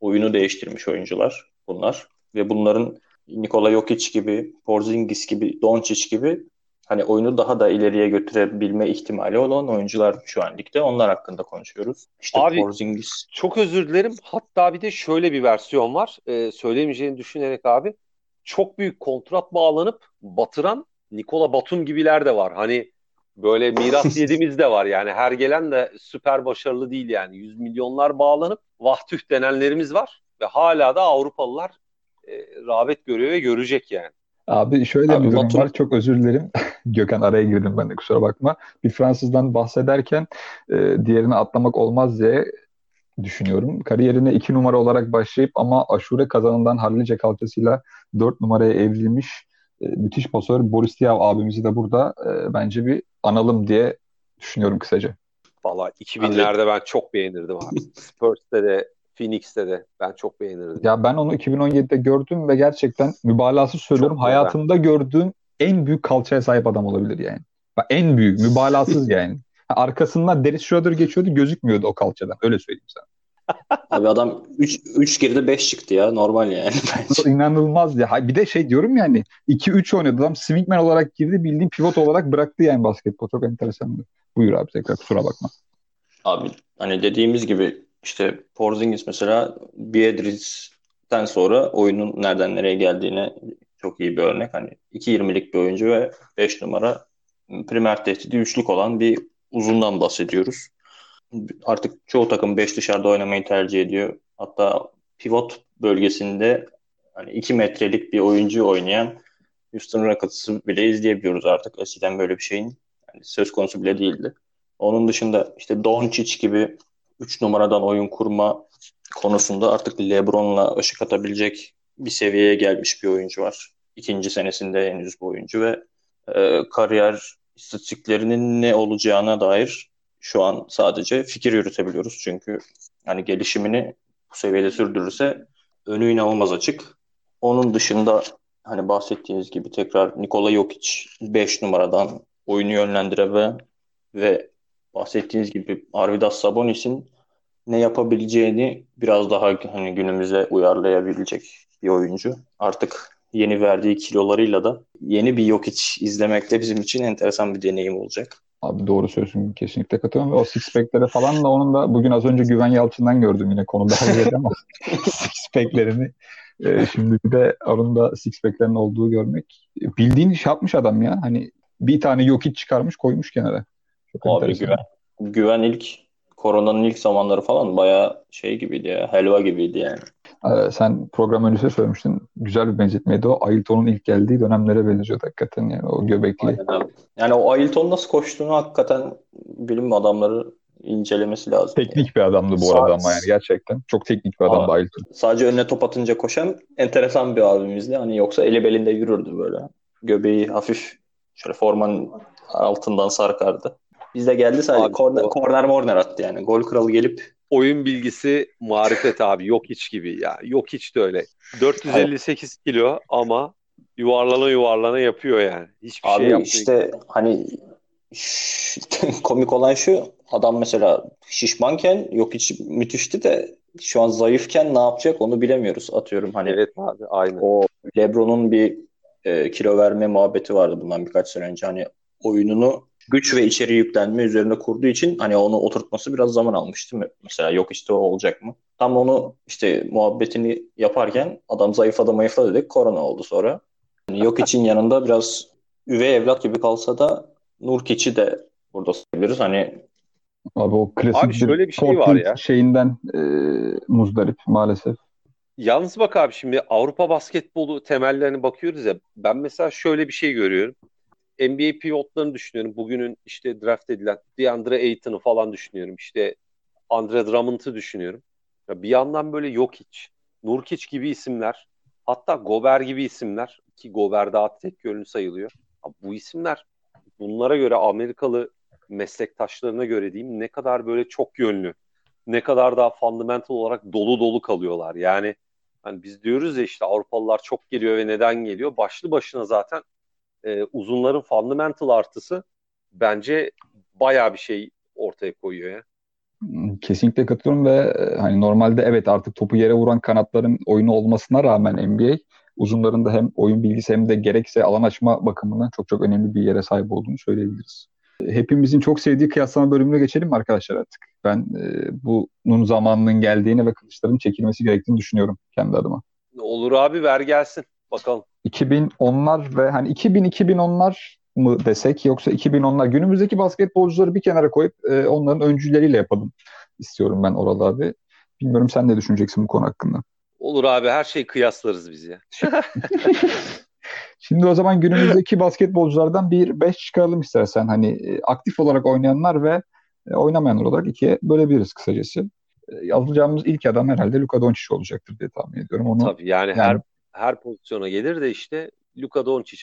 Oyunu değiştirmiş oyuncular bunlar. Ve bunların Nikola Jokic gibi, Porzingis gibi, Doncic gibi hani oyunu daha da ileriye götürebilme ihtimali olan oyuncular şu an ligde. Onlar hakkında konuşuyoruz. İşte Abi, Porzingis. Çok özür dilerim. Hatta bir de şöyle bir versiyon var. Ee, söylemeyeceğini düşünerek abi. çok büyük kontrat bağlanıp batıran Nikola Batum gibiler de var. Hani böyle miras yediğimiz de var yani her gelen de süper başarılı değil yani. Yüz milyonlar bağlanıp vahtüh denenlerimiz var ve hala da Avrupalılar e, rağbet görüyor ve görecek yani. Abi şöyle Abi, bir durum Batum... var. Çok özür dilerim. Gökhan araya girdim ben de kusura bakma. Bir Fransızdan bahsederken e, diğerini atlamak olmaz diye düşünüyorum. Kariyerine iki numara olarak başlayıp ama aşure kazanından hallice kalçasıyla dört numaraya evrilmiş e, müthiş pasör Boris Diaw abimizi de burada e, bence bir analım diye düşünüyorum kısaca. Valla 2000'lerde ben çok beğenirdim abi. Spurs'te de Phoenix'te de ben çok beğenirdim. Ya ben onu 2017'de gördüm ve gerçekten mübalağasız söylüyorum çok hayatımda güzel. gördüğüm en büyük kalçaya sahip adam olabilir yani. En büyük, mübalağasız yani. Arkasından Dennis Schroeder geçiyordu gözükmüyordu o kalçadan. Öyle söyleyeyim sana. Abi adam 3 3 girdi 5 çıktı ya normal yani bence. İnanılmaz ya. Bir de şey diyorum yani 2-3 oynadı adam swingman olarak girdi bildiğin pivot olarak bıraktı yani basketbol. Çok enteresandı. Buyur abi tekrar kusura bakma. Abi hani dediğimiz gibi işte Porzingis mesela Biedric'ten sonra oyunun nereden nereye geldiğine çok iyi bir örnek. Hani 2.20'lik bir oyuncu ve 5 numara primer tehdidi üçlük olan bir uzundan bahsediyoruz. Artık çoğu takım 5 dışarıda oynamayı tercih ediyor. Hatta pivot bölgesinde hani 2 metrelik bir oyuncu oynayan Houston Rockets'ı bile izleyebiliyoruz artık. Eskiden böyle bir şeyin yani söz konusu bile değildi. Onun dışında işte Doncic gibi 3 numaradan oyun kurma konusunda artık LeBron'la ışık atabilecek bir seviyeye gelmiş bir oyuncu var. İkinci senesinde henüz bu oyuncu ve e, kariyer istatistiklerinin ne olacağına dair şu an sadece fikir yürütebiliyoruz. Çünkü yani gelişimini bu seviyede sürdürürse önü inanılmaz açık. Onun dışında hani bahsettiğiniz gibi tekrar Nikola Jokic 5 numaradan oyunu yönlendirebilen ve bahsettiğiniz gibi Arvidas Sabonis'in ne yapabileceğini biraz daha hani günümüze uyarlayabilecek bir oyuncu. Artık yeni verdiği kilolarıyla da yeni bir yok iç izlemekte bizim için enteresan bir deneyim olacak. Abi doğru söylüyorsun. Kesinlikle katılıyorum. Ve o six pack'lere falan da onun da bugün az önce Güven Yalçın'dan gördüm yine konuda halledeceğim ama six pack'lerini e, şimdi bir de onun da six pack'lerin olduğu görmek. Bildiğin iş yapmış adam ya. Hani bir tane yok iç çıkarmış koymuş kenara. Çok Abi güven, güven ilk koronanın ilk zamanları falan bayağı şey gibiydi ya. Helva gibiydi yani. Ee, sen program öncesi söylemiştin. Güzel bir benzetmeydi o. Ailton'un ilk geldiği dönemlere benziyor hakikaten yani o göbekli. Aynen. Yani o Ailton nasıl koştuğunu hakikaten bilim adamları incelemesi lazım. Teknik yani. bir adamdı bu arada ama yani gerçekten. Çok teknik bir adamdı Ailton. Sadece önüne top atınca koşan enteresan bir abimizdi. Hani yoksa eli belinde yürürdü böyle. Göbeği hafif şöyle formanın altından sarkardı. Bizde geldi sadece abi, korner, korner morner attı yani. Gol kralı gelip oyun bilgisi marifet abi yok hiç gibi ya. Yok hiç de öyle. 458 kilo ama yuvarlana yuvarlana yapıyor yani. Hiçbir abi şey yapmıyor. işte hani komik olan şu adam mesela şişmanken yok hiç müthişti de şu an zayıfken ne yapacak onu bilemiyoruz atıyorum hani. Evet abi aynen. O LeBron'un bir e, kilo verme muhabbeti vardı bundan birkaç sene önce hani oyununu güç ve içeri yüklenme üzerine kurduğu için hani onu oturtması biraz zaman almıştı. Mesela yok işte o olacak mı? Tam onu işte muhabbetini yaparken adam zayıfladı mayıfladı dedik. Korona oldu sonra. Yani yok için yanında biraz üvey evlat gibi kalsa da Nurkiç'i de burada sayabiliriz. Hani Abi o klasik abi şöyle bir şey var ya. şeyinden e, muzdarip maalesef. Yalnız bak abi şimdi Avrupa basketbolu temellerine bakıyoruz ya. Ben mesela şöyle bir şey görüyorum. NBA pivotlarını düşünüyorum. Bugünün işte draft edilen DeAndre Ayton'u falan düşünüyorum. İşte Andre Drummond'ı düşünüyorum. Ya bir yandan böyle Jokic, Nurkic gibi isimler, hatta Gober gibi isimler ki Gober daha tek yönlü sayılıyor. Ya bu isimler bunlara göre Amerikalı meslektaşlarına göre diyeyim ne kadar böyle çok yönlü, ne kadar daha fundamental olarak dolu dolu kalıyorlar. Yani hani biz diyoruz ya işte Avrupalılar çok geliyor ve neden geliyor? Başlı başına zaten e, uzunların fundamental artısı bence bayağı bir şey ortaya koyuyor ya. Kesinlikle katılıyorum ve e, hani normalde evet artık topu yere vuran kanatların oyunu olmasına rağmen NBA uzunların da hem oyun bilgisi hem de gerekse alan açma bakımından çok çok önemli bir yere sahip olduğunu söyleyebiliriz. Hepimizin çok sevdiği kıyaslama bölümüne geçelim mi arkadaşlar artık? Ben e, bunun zamanının geldiğini ve kılıçların çekilmesi gerektiğini düşünüyorum kendi adıma. Olur abi ver gelsin. Bakalım. 2010'lar ve hani 2000-2010'lar mı desek yoksa 2010'lar günümüzdeki basketbolcuları bir kenara koyup e, onların öncüleriyle yapalım istiyorum ben Oral abi. Bilmiyorum sen ne düşüneceksin bu konu hakkında? Olur abi her şeyi kıyaslarız biz ya. Şimdi o zaman günümüzdeki basketbolculardan bir beş çıkaralım istersen. Hani e, aktif olarak oynayanlar ve e, oynamayanlar olarak ikiye bölebiliriz kısacası. E, Yazılacağımız ilk adam herhalde Luka Doncic olacaktır diye tahmin ediyorum. Onu Tabii yani, Yani- her her pozisyona gelir de işte Luka Doncic.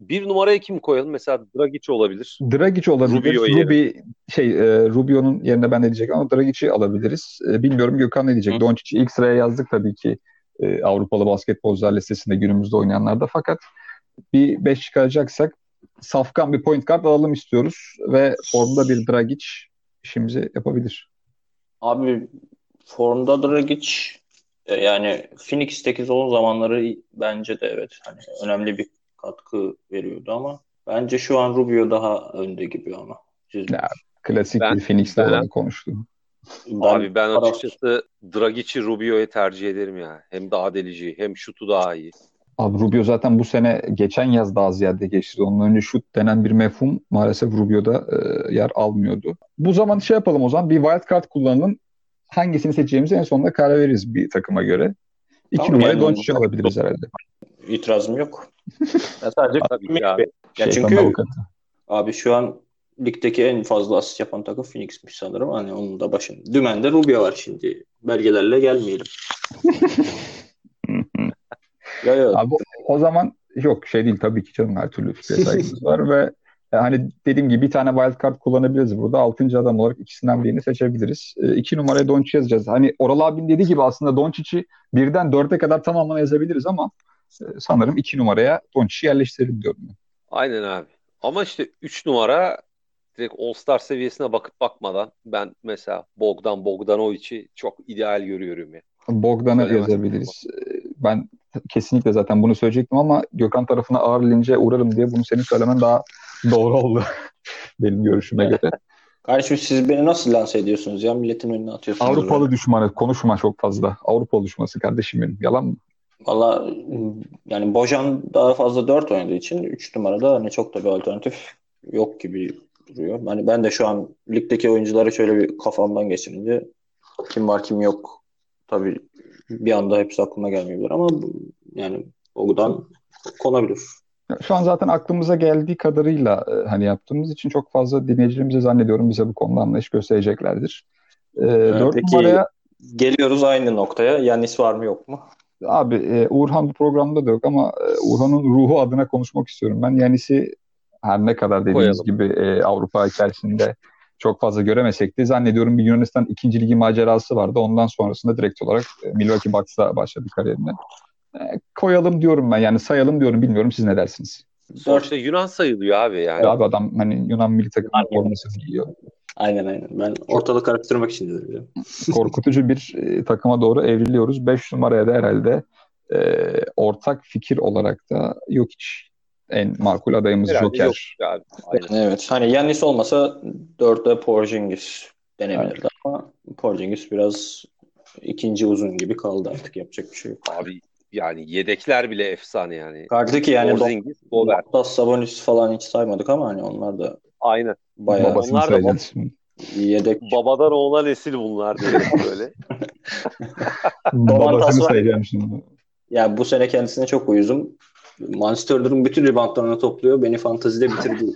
Bir numaraya kim koyalım? Mesela Dragic olabilir. Dragic olabilir. Rubio yerine. Ruby şey e, Rubio'nun yerine ben de diyecek ama Dragic'i alabiliriz. E, bilmiyorum Gökhan ne diyecek. Doncic'i ilk sıraya yazdık tabii ki e, Avrupalı basketbolcular listesinde günümüzde oynayanlarda. Fakat bir 5 çıkaracaksak safkan bir point guard alalım istiyoruz ve formda bir Dragic işimizi yapabilir. Abi formda Dragic yani Phoenix'teki son zamanları bence de evet hani önemli bir katkı veriyordu ama bence şu an Rubio daha önde gibi ama. Siz- Ya, Klasik Ben- bir Phoenix'te ben- olan konuştu. ben- Abi ben açıkçası Dragic'i Rubio'ya tercih ederim ya. Hem daha delici hem şutu daha iyi. Abi Rubio zaten bu sene geçen yaz daha ziyade geçti. Ondan önce şut denen bir mefhum maalesef Rubio'da e, yer almıyordu. Bu zaman şey yapalım o zaman bir wild card kullanalım. Hangisini seçeceğimizi en sonunda karar veririz bir takıma göre. İki Tamam, Doncic'i onu- alabiliriz herhalde. itirazım yok. Ya sadece Tabii ya. Ya Şeytan çünkü avukatı. abi şu an ligdeki en fazla asist yapan takım Phoenix'miş sanırım. Hani onun da başında. Dümende Rubio var şimdi. Belgelerle gelmeyelim. Ya ya Abi o zaman yok şey değil tabii ki canım her türlü fikre saygımız var ve hani dediğim gibi bir tane wild card kullanabiliriz burada. Altıncı adam olarak ikisinden birini seçebiliriz. E, iki numaraya Doncic yazacağız. Hani Oral abinin dediği gibi aslında Doncic'i birden dörde kadar tamamına yazabiliriz ama e, sanırım iki numaraya Doncic'i yerleştirelim diyorum. ben. Aynen abi. Ama işte 3 numara direkt All-Star seviyesine bakıp bakmadan ben mesela Bogdan Bogdanovic'i çok ideal görüyorum ya. Bogdan'ı Söylemez. yazabiliriz. E, Ben kesinlikle zaten bunu söyleyecektim ama Gökhan tarafına ağır lince uğrarım diye bunu senin söylemen daha doğru oldu. Benim görüşüme göre. Kardeşim siz beni nasıl lanse ediyorsunuz ya? Milletin önüne atıyorsunuz. Avrupalı düşmanı konuşma çok fazla. Avrupalı düşmanı kardeşim benim. Yalan mı? Valla yani Bojan daha fazla 4 oynadığı için 3 numarada hani çok da bir alternatif yok gibi duruyor. Hani ben de şu an ligdeki oyuncuları şöyle bir kafamdan geçirince kim var kim yok tabii bir anda hepsi aklıma gelmeyebilir ama yani Bogdan konabilir. Şu an zaten aklımıza geldiği kadarıyla e, hani yaptığımız için çok fazla dinleyicilerimize zannediyorum bize bu konuda anlayış göstereceklerdir. E, dört peki- numaraya Geliyoruz aynı noktaya. Yanis var mı yok mu? abi e, Uğurhan bu programda da yok ama e, Uğurhan'ın ruhu adına konuşmak istiyorum. Ben Yanis'i her ne kadar dediğimiz Koyalım. gibi e, Avrupa içerisinde çok fazla göremesek de zannediyorum bir Yunanistan ikinci ligi macerası vardı. Ondan sonrasında direkt olarak e, Milwaukee Bucks'ta başladı kariyerine. E, koyalım diyorum ben yani sayalım diyorum bilmiyorum siz ne dersiniz? Sonuçta Yunan sayılıyor abi yani. Abi adam hani Yunan milli takımı Aynen. forması giyiyor. Aynen aynen. Ben ortalık karıştırmak için dedim. Korkutucu bir e, takıma doğru evriliyoruz. 5 numaraya da herhalde e, ortak fikir olarak da yok hiç en makul adayımız Herhalde Joker. yok. Aynen. Evet. Hani Yannis olmasa 4'te Porzingis denebilirdi ama Porzingis biraz ikinci uzun gibi kaldı artık yapacak bir şey yok. Abi yani yedekler bile efsane yani. Karşıdaki yani Porzingis, Gobert. Bottas, Sabonis falan hiç saymadık ama hani onlar da Aynen. bayağı Babasını onlar da yedek. Babadan oğula nesil bunlar diye böyle. Babasını sayacağım şimdi. Yani bu sene kendisine çok uyuzum. Monster'ların bütün reboundlarını topluyor. Beni fantazide bitirdi.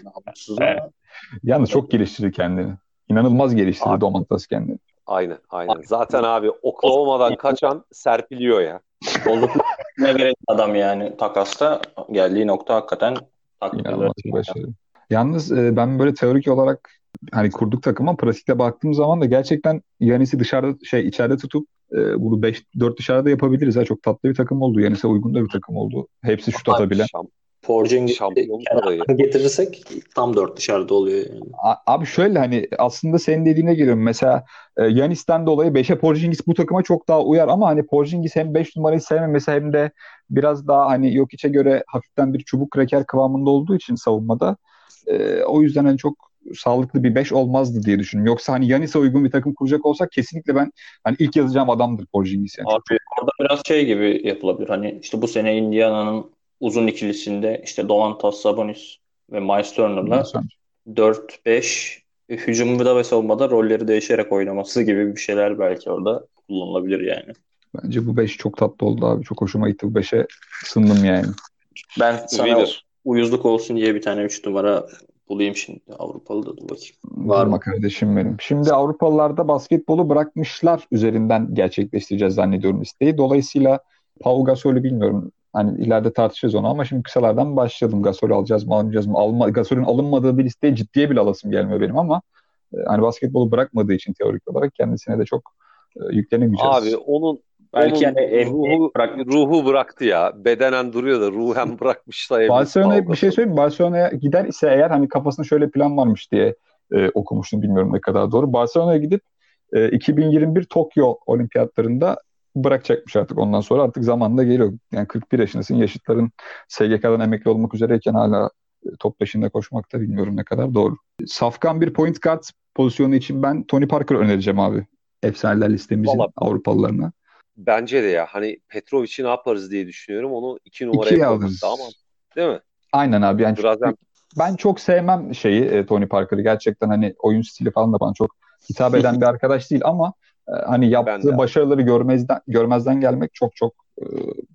Yalnız çok geliştirdi kendini. İnanılmaz geliştirdi. Domantas kendini. Aynen aynen. Zaten abi Oklahoma'dan kaçan serpiliyor ya. Olduk ne gerek adam yani takasta geldiği nokta hakikaten başarı. Yalnız e, ben böyle teorik olarak hani kurduk takıma pratikte baktığım zaman da gerçekten Yanis'i dışarıda şey içeride tutup e, bunu 5 4 dışarıda yapabiliriz. Ha. Çok tatlı bir takım oldu. Yanis'e uygun da bir takım oldu. Hepsi şut atabilen. Adayı. getirirsek tam dört dışarıda oluyor yani. Abi şöyle hani aslında senin dediğine geliyorum. Mesela e, Yanis'ten dolayı 5'e Porzingis bu takıma çok daha uyar ama hani Porzingis hem 5 numarayı sevmemesi hem de biraz daha hani Jokic'e göre hafiften bir çubuk kraker kıvamında olduğu için savunmada e, o yüzden hani çok sağlıklı bir 5 olmazdı diye düşünüyorum. Yoksa hani Yanis'e uygun bir takım kuracak olsak kesinlikle ben hani ilk yazacağım adamdır Porzingis yani. Abi orada biraz şey gibi yapılabilir. Hani işte bu sene Indiana'nın uzun ikilisinde işte Domantas Sabonis ve Miles Turner'la 4-5 hücumda ve savunmada rolleri değişerek oynaması gibi bir şeyler belki orada kullanılabilir yani. Bence bu 5 çok tatlı oldu abi. Çok hoşuma gitti. Bu 5'e ısındım yani. Ben sana Winner. uyuzluk olsun diye bir tane 3 numara bulayım şimdi. Avrupalı da dur bakayım. Var mı kardeşim benim? Şimdi Avrupalılarda basketbolu bırakmışlar üzerinden gerçekleştireceğiz zannediyorum listeyi. Dolayısıyla Pau Gasol'ü bilmiyorum. Hani ileride tartışırız onu ama şimdi kısalardan başladım. Gasol alacağız mı almayacağız mı? Alma, Gasol'ün alınmadığı bir listeye ciddiye bile alasım gelmiyor benim ama e, hani basketbolu bırakmadığı için teorik olarak kendisine de çok e, yüklenemeyeceğiz. Abi onun Belki yani ruhu, ruhu bıraktı ya. Bedenen duruyor da ruhen bırakmış sayabilir. Barcelona'ya bir şey söyleyeyim Barcelona'ya gider ise eğer hani kafasında şöyle plan varmış diye e, okumuştum bilmiyorum ne kadar doğru. Barcelona'ya gidip e, 2021 Tokyo olimpiyatlarında bırakacakmış artık ondan sonra artık zamanında geliyor. Yani 41 yaşındasın yaşıtların SGK'dan emekli olmak üzereyken hala e, top peşinde koşmakta bilmiyorum ne kadar doğru. Safkan bir point guard pozisyonu için ben Tony Parker önereceğim abi. Efsaneler listemizin Vallahi, Avrupalılarına. Bence de ya hani Petrovic'i ne yaparız diye düşünüyorum. Onu iki numaraya koymak daha Değil mi? Aynen abi. Yani Birazdan... Ben çok sevmem şeyi e, Tony Parker'ı. Gerçekten hani oyun stili falan da bana çok hitap eden bir arkadaş değil ama hani yaptığı başarıları görmezden görmezden gelmek çok çok e,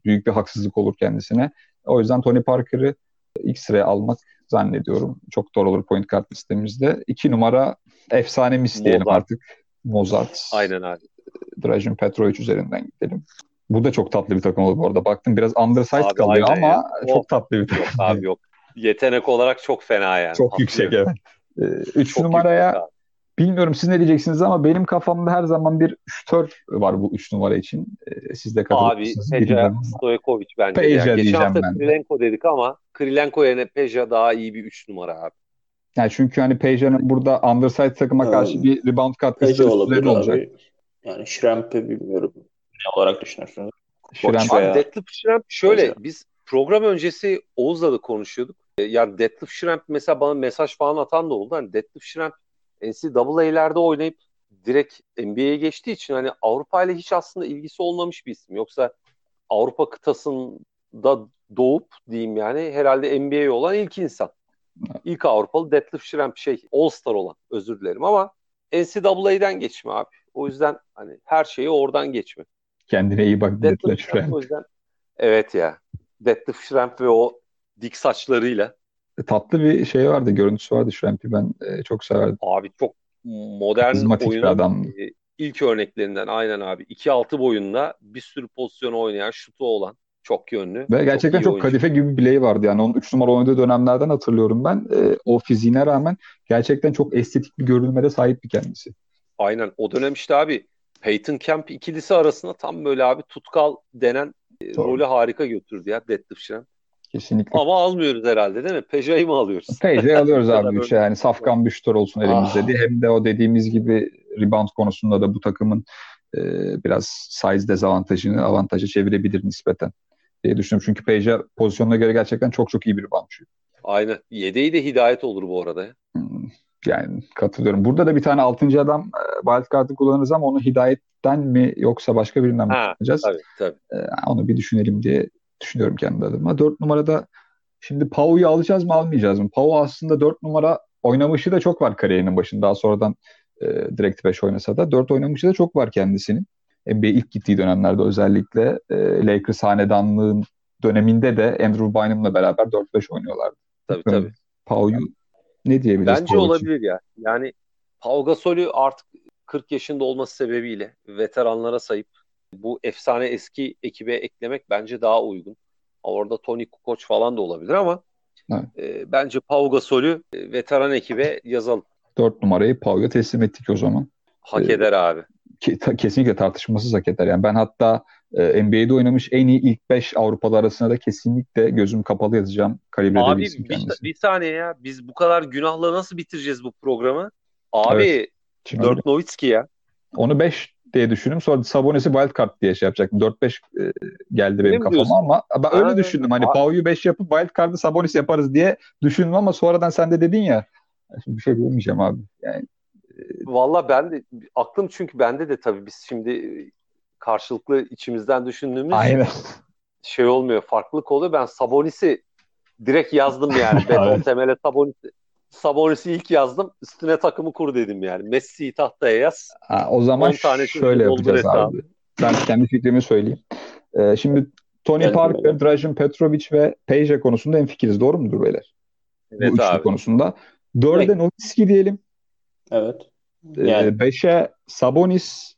büyük bir haksızlık olur kendisine. O yüzden Tony Parker'ı ilk sıraya almak zannediyorum. Çok doğru olur point guard listemizde. İki numara efsanemiz diyelim artık. Mozart. Aynen abi. Dražen Petrovic üzerinden gidelim. Bu da çok tatlı bir takım oldu bu arada. Baktım biraz undersized abi, kalıyor ama ya. çok tatlı bir takım. Yok abi yok. Yetenek olarak çok fena yani. Çok yüksek evet. Ee, üç çok numaraya bilmiyorum siz ne diyeceksiniz ama benim kafamda her zaman bir şütör var bu üç numara için. Ee, siz de katılırsınız. Abi Peja Stojkovic bence. Peja yani. Geçen hafta ben Krilenko dedik ama Krilenko yerine Peja daha iyi bir üç numara abi. Yani çünkü hani Peja'nın burada underside takıma karşı bir rebound katkısı olabilir olacak. Abi. Yani Şiremp'i bilmiyorum. Ne olarak düşünüyorsunuz? Şiremp Abi Detlef Şiremp şöyle Hocam. biz program öncesi Oğuz'la da konuşuyorduk. E, yani Detlef Şiremp mesela bana mesaj falan atan da oldu. Hani Detlef Şiremp NCAA'lerde oynayıp direkt NBA'ye geçtiği için hani Avrupa ile hiç aslında ilgisi olmamış bir isim. Yoksa Avrupa kıtasında doğup diyeyim yani herhalde NBA'ye olan ilk insan. İlk Avrupalı Detlef Şiremp şey All-Star olan özür dilerim ama NCAA'den geçme abi. O yüzden hani her şeyi oradan geçme. Kendine iyi bak Detlef Schrempf. O yüzden evet ya. Detlef Schrempf ve o dik saçlarıyla. E, tatlı bir şey vardı, görüntüsü vardı Schrempf'i ben e, çok severdim. Abi çok modern oyunun adam. E, ilk örneklerinden aynen abi. 2-6 boyunda bir sürü pozisyon oynayan, şutu olan çok yönlü. Ve gerçekten çok, çok kadife gibi bir bileği vardı. Yani onun 3 numara oynadığı dönemlerden hatırlıyorum ben. E, o fiziğine rağmen gerçekten çok estetik bir görünmede sahip bir kendisi. Aynen o dönem işte abi Peyton Camp ikilisi arasında tam böyle abi tutkal denen e, Doğru. rolü harika götürdü ya Detlef Schrempf. Kesinlikle. Ama almıyoruz herhalde değil mi? Peja'yı mı alıyoruz? Peja'yı alıyoruz abi. Üçe yani safkan Büştör olsun elimizde ah. diye. Hem de o dediğimiz gibi rebound konusunda da bu takımın e, biraz size dezavantajını avantaja çevirebilir nispeten diye düşünüyorum. Çünkü Peja pozisyonuna göre gerçekten çok çok iyi bir reboundçı. Aynen. Yedeği de hidayet olur bu arada. Hmm. Yani katılıyorum. Burada da bir tane altıncı adam e, wildcard'ı kullanırız ama onu hidayetten mi yoksa başka birinden mi kullanacağız? Tabii tabii. Ee, onu bir düşünelim diye düşünüyorum kendi adıma. Dört numarada şimdi Pau'yu alacağız mı almayacağız mı? Pau aslında dört numara oynamışı da çok var kariyerinin başında. Daha sonradan e, direkt 5 oynasa da dört oynamışı da çok var kendisinin. NBA ilk gittiği dönemlerde özellikle e, Lakers hanedanlığın döneminde de Andrew Bynum'la beraber 4-5 oynuyorlardı. Tabii tabii. Pau'yu ne diyebiliriz? Bence olabilir ya. Yani Pau Gasol'ü artık 40 yaşında olması sebebiyle veteranlara sayıp bu efsane eski ekibe eklemek bence daha uygun. Orada Tony Kukoc falan da olabilir ama evet. e, bence Pau Gasol'ü e, veteran ekibe yazalım. 4 numarayı Pau'ya teslim ettik o zaman. Hak ee, eder abi. Ke, ta, kesinlikle tartışmasız hak eder. Yani ben hatta e, NBA'de oynamış en iyi ilk 5 Avrupalı arasında da kesinlikle gözüm kapalı yazacağım. Kalibre Abi bir, kendisi. bir saniye ya. Biz bu kadar günahla nasıl bitireceğiz bu programı? Abi evet. Dirk Nowitzki ya. Onu 5 diye düşündüm. Sonra Sabonis'i wildcard diye şey yapacaktım. 4-5 e, geldi benim kafama diyorsun? ama ben öyle düşündüm. Hani Pau'yu 5 yapıp wildcard'ı Sabonis yaparız diye düşündüm ama sonradan sen de dedin ya. Şimdi bir şey diyemeyeceğim abi. Yani Valla ben de aklım çünkü bende de tabii biz şimdi karşılıklı içimizden düşündüğümüz Aynen. şey olmuyor. Farklılık oluyor. Ben Sabonis'i direkt yazdım yani. Beton temele Sabonis'i Sabonis'i ilk yazdım. Üstüne takımı kur dedim yani. Messi'yi tahtaya yaz. Ha, o zaman 10 tanesini şöyle yapacağız et abi. Ben kendi fikrimi söyleyeyim. Ee, şimdi Tony Geldim Parker, öyle. Dražen Petrovic ve Peja konusunda hemfikiriz. Doğru mudur beyler? Bu Evet üçlü abi. konusunda. Dörde Nowitzki diyelim. Evet. Ee, Yani beşe Sabonis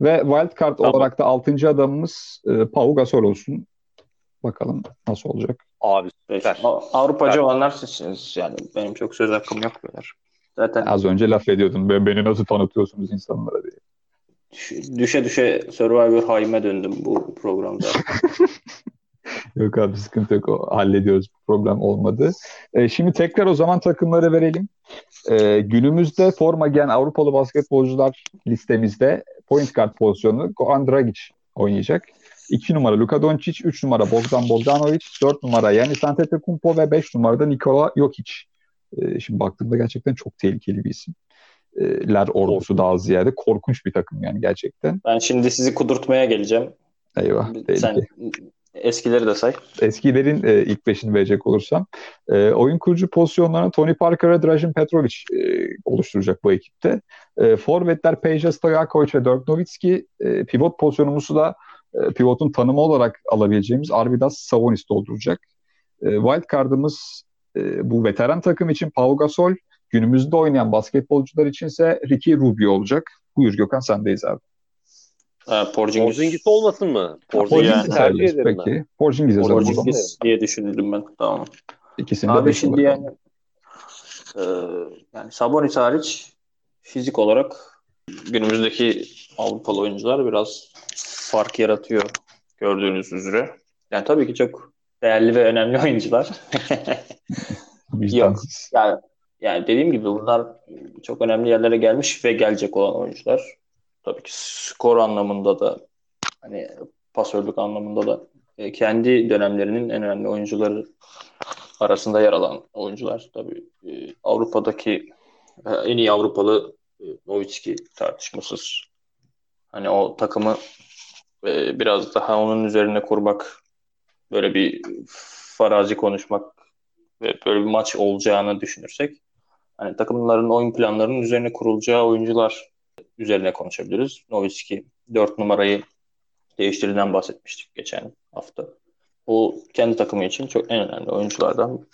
ve wildcard Tamam. olarak da altıncı adamımız e, Pau Gasol olsun. Bakalım nasıl olacak. Abi A- Avrupacı Süper. olanlar sizsiniz. Yani benim çok söz hakkım yok beyler. Zaten Az önce laf ediyordun. "Ben- Beni nasıl tanıtıyorsunuz insanlara diye. düş- düşe düşe Survivor Haim'e döndüm bu programda. Yok abi sıkıntı yok. Hallediyoruz. Problem olmadı. E, şimdi tekrar o zaman takımları verelim. E, günümüzde forma giyen Avrupalı basketbolcular listemizde point guard pozisyonu Goran Dragic oynayacak. 2 numara Luka Doncic, 3 numara Bogdan Bogdanovic, 4 numara Giannis Antetokounmpo ve 5 numarada Nikola Jokic. E, şimdi baktığımda gerçekten çok tehlikeli bir isim. E, ler ordusu daha ziyade korkunç bir takım yani gerçekten. Ben şimdi sizi kudurtmaya geleceğim. Eyvah. Sen tehlike. eskileri de say. eskilerin e, ilk beşini verecek olursam e, oyun kurucu pozisyonlarını Tony Parker ve Dražen Petrovic e, oluşturacak bu ekipte. E, forvetler Peja Stojakovic ve Dirk Nowitzki. E, pivot pozisyonumuzu da e, pivotun tanımı olarak alabileceğimiz Arvidas Savonis dolduracak. E, wild card'ımız e, bu veteran takım için Pau Gasol, günümüzde oynayan basketbolcular içinse Ricky Rubio olacak. Buyur Gökhan sendeyiz abi. Ha, Porzingis. Porzingis olmasın mı? Porzingis Porzingis'i yani. tercih ederim ben. Peki. Porzingis yazalım o zaman. Porzingis diye düşündüm ben. Tamam. İkisini de Abi şimdi yani e, yani Sabonis hariç fizik olarak günümüzdeki Avrupalı oyuncular biraz fark yaratıyor gördüğünüz üzere. Yani tabii ki çok değerli ve önemli oyuncular. Vicdansız. Yani yani dediğim gibi bunlar çok önemli yerlere gelmiş ve gelecek olan oyuncular. Tabii ki skor anlamında da hani pasörlük anlamında da e, kendi dönemlerinin en önemli oyuncuları arasında yer alan oyuncular. Tabii e, Avrupa'daki e, en iyi Avrupalı e, Nowitzki tartışmasız. Hani o takımı e, biraz daha onun üzerine kurmak, böyle bir farazi konuşmak ve böyle bir maç olacağını düşünürsek hani takımların oyun planlarının üzerine kurulacağı oyuncular üzerine konuşabiliriz. Nowitzki 4 numarayı değiştirdiğinden bahsetmiştik geçen hafta. O kendi takımı için çok en önemli oyunculardan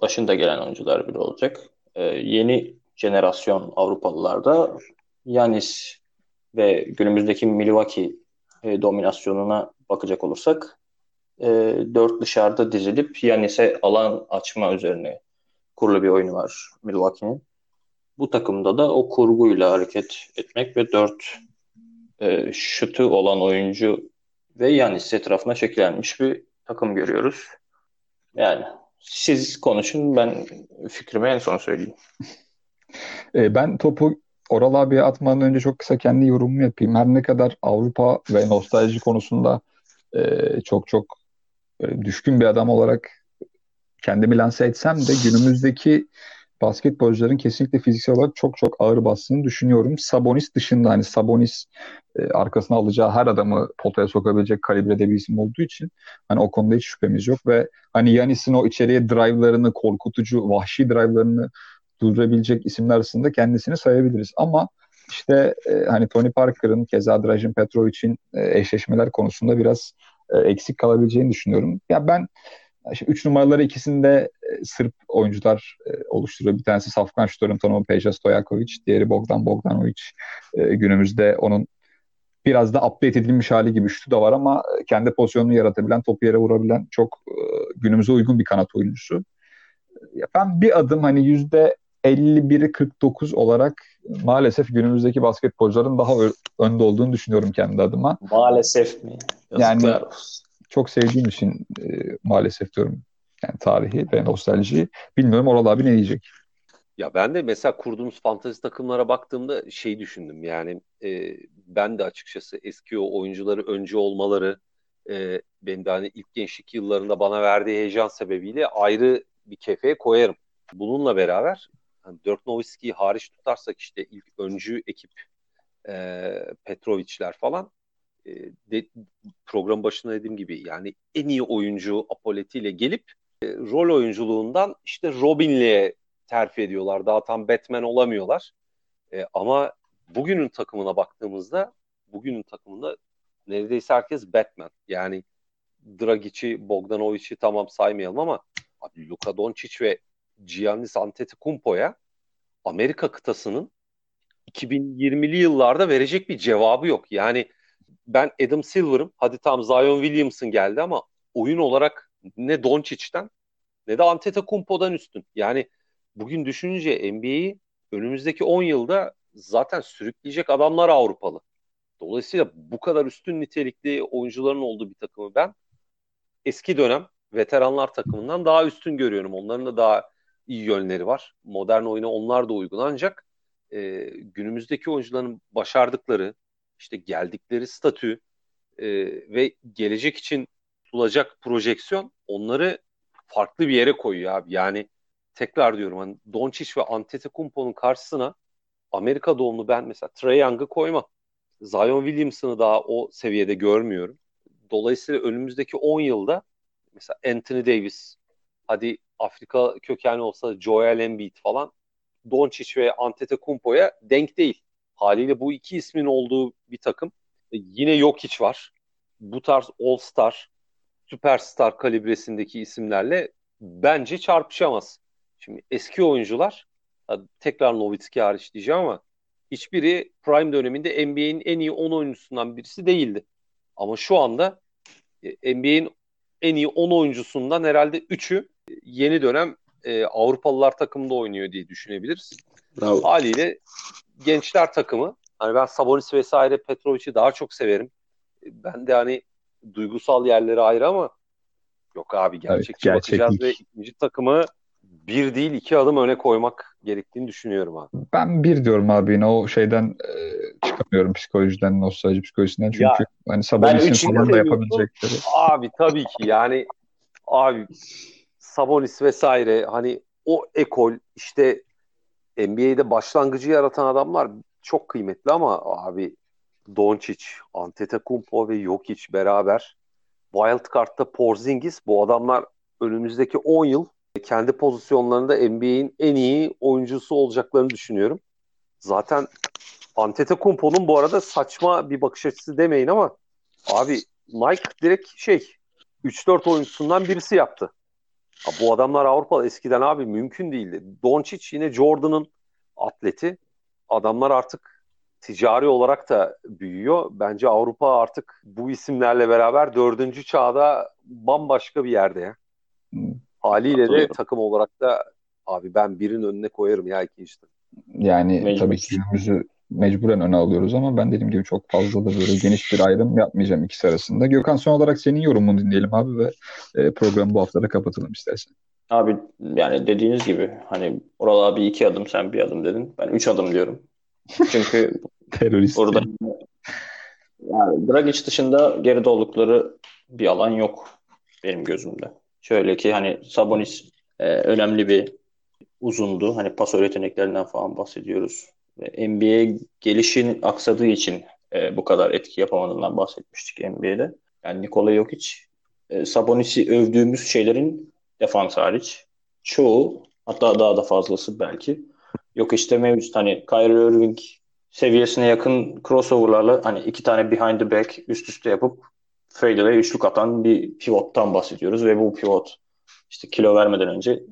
başında gelen oyuncular biri olacak. Ee, yeni jenerasyon Avrupalılarda Yanis ve günümüzdeki Milwaukee e, dominasyonuna bakacak olursak e, dört dışarıda dizilip Yanis'e alan açma üzerine kurulu bir oyunu var Milwaukee'nin. Bu takımda da o kurguyla hareket etmek ve dört e, şutu olan oyuncu ve Yanis etrafına şekillenmiş bir takım görüyoruz. Yani siz konuşun ben fikrimi en son söyleyeyim. E, ben topu Oral abiye atmadan önce çok kısa kendi yorumumu yapayım. Her ne kadar Avrupa ve nostalji konusunda e, çok çok e, düşkün bir adam olarak kendimi lanse etsem de günümüzdeki basketbolcuların kesinlikle fiziksel olarak çok çok ağır bastığını düşünüyorum. Sabonis dışında hani Sabonis e, arkasına alacağı her adamı potaya sokabilecek kalibrede bir isim olduğu için hani o konuda hiç şüphemiz yok ve hani Yanis'in o içeriye drive'larını, korkutucu, vahşi drive'larını durdurabilecek isimler arasında kendisini sayabiliriz. Ama işte e, hani Tony Parker'ın keza Dražen Petrovic'in e, eşleşmeler konusunda biraz e, eksik kalabileceğini düşünüyorum. Ya ben işte üç numaraları ikisinde e, Sırp oyuncular e, oluşturuyor. Bir tanesi Safkan Şutor'un tanımı Peja Stojakovic, diğeri Bogdan Bogdanovic. E, günümüzde onun biraz da update edilmiş hali gibi şutu da var ama kendi pozisyonunu yaratabilen, topu yere vurabilen çok e, günümüze uygun bir kanat oyuncusu. Ben bir adım hani yüzde 51'i 49 olarak maalesef günümüzdeki basketbolcuların daha önde olduğunu düşünüyorum kendi adıma. Maalesef mi? Yani- Yazıklar olsun. Çok sevdiğim için e, maalesef diyorum yani tarihi ve nostaljiyi. Bilmiyorum Oral abi ne diyecek? Ya ben de mesela kurduğumuz fantezi takımlara baktığımda şey düşündüm yani e, ben de açıkçası eski o oyuncuları önce olmaları e, benim de hani ilk gençlik yıllarında bana verdiği heyecan sebebiyle ayrı bir kefeye koyarım. Bununla beraber hani Dirk Nowitzki'yi hariç tutarsak işte ilk öncü ekip e, Petrovic'ler falan e, de, program başında dediğim gibi yani en iyi oyuncu Apoleti ile gelip e, rol oyunculuğundan işte Robin'le terfi ediyorlar. Daha tam Batman olamıyorlar. E, ama bugünün takımına baktığımızda bugünün takımında neredeyse herkes Batman. Yani Dragic'i, Bogdanovic'i tamam saymayalım ama abi Luka Doncic ve Giannis Antetokounmpo'ya Amerika kıtasının 2020'li yıllarda verecek bir cevabı yok. Yani ben Adam Silver'ım. Hadi tam Zion Williamson geldi ama oyun olarak ne Doncic'ten ne de Antetokounmpo'dan üstün. Yani bugün düşününce NBA'yi önümüzdeki 10 yılda zaten sürükleyecek adamlar Avrupalı. Dolayısıyla bu kadar üstün nitelikli oyuncuların olduğu bir takımı ben eski dönem veteranlar takımından daha üstün görüyorum. Onların da daha iyi yönleri var. Modern oyuna onlar da uygun ancak e, günümüzdeki oyuncuların başardıkları, işte geldikleri statü e, ve gelecek için tutulacak projeksiyon onları farklı bir yere koyuyor abi. Yani tekrar diyorum hani Doncic ve Antetokounmpo'nun karşısına Amerika doğumlu ben mesela Trey Young'ı koyma. Zion Williamson'ı daha o seviyede görmüyorum. Dolayısıyla önümüzdeki 10 yılda mesela Anthony Davis, hadi Afrika kökenli olsa Joel Embiid falan Doncic ve Antetokounmpo'ya denk değil. Haliyle bu iki ismin olduğu bir takım. E, yine Jokic var. Bu tarz All-Star, Süperstar kalibresindeki isimlerle bence çarpışamaz. Şimdi eski oyuncular tekrar Nowitzki hariç diyeceğim ama hiçbiri prime döneminde NBA'in en iyi 10 oyuncusundan birisi değildi. Ama şu anda e, NBA'in en iyi 10 oyuncusundan herhalde 3'ü yeni dönem e, Avrupalılar takımında oynuyor diye düşünebiliriz. Bravo. Haliyle gençler takımı hani ben Sabonis vesaire Petrovic'i daha çok severim. Ben de hani duygusal yerleri ayrı ama yok abi gerçekçi evet, bakacağız ve ikinci takımı bir değil iki adım öne koymak gerektiğini düşünüyorum abi. Ben bir diyorum abi yine o şeyden e, çıkamıyorum psikolojiden, nostalji psikolojisinden çünkü ya, hani Sabonis'in falan da yapabilecekleri. Abi tabii ki yani abi Sabonis vesaire hani o ekol işte NBA'de başlangıcı yaratan adamlar çok kıymetli ama abi Doncic, Antetokounmpo ve Jokic beraber Wildcard'da Porzingis bu adamlar önümüzdeki 10 yıl kendi pozisyonlarında NBA'in en iyi oyuncusu olacaklarını düşünüyorum. Zaten Antetokounmpo'nun bu arada saçma bir bakış açısı demeyin ama abi Mike direkt şey 3-4 oyuncusundan birisi yaptı. Ya bu adamlar Avrupa eskiden abi mümkün değildi. Doncic yine Jordan'ın atleti. Adamlar artık ticari olarak da büyüyor. Bence Avrupa artık bu isimlerle beraber dördüncü çağda bambaşka bir yerde ya. Hmm. Haliyle de takım olarak da abi ben birinin önüne koyarım ya ikinci takım. Yani Mecbur. tabii ki günümüzü mecburen öne alıyoruz ama ben dediğim gibi çok fazla da böyle geniş bir ayrım yapmayacağım ikisi arasında. Gökhan son olarak senin yorumunu dinleyelim abi ve e, programı bu hafta da kapatalım istersen. Abi yani dediğiniz gibi hani Oral abi iki adım sen bir adım dedin. Ben üç adım diyorum. Çünkü terörist. Orada yani Dragic dışında geride oldukları bir alan yok benim gözümde. Şöyle ki hani Sabonis e, önemli bir uzundu. Hani pas yeteneklerinden falan bahsediyoruz. NBA gelişin aksadığı için e, bu kadar etki yapamadığından bahsetmiştik NBA'de. Yani Nikola Jokic, e, Sabonis'i övdüğümüz şeylerin defans hariç çoğu hatta daha da fazlası belki yok işte mevcut hani Kyrie Irving seviyesine yakın crossoverlarla hani iki tane behind the back üst üste yapıp fadeaway üçlük atan bir pivottan bahsediyoruz ve bu pivot işte kilo vermeden önce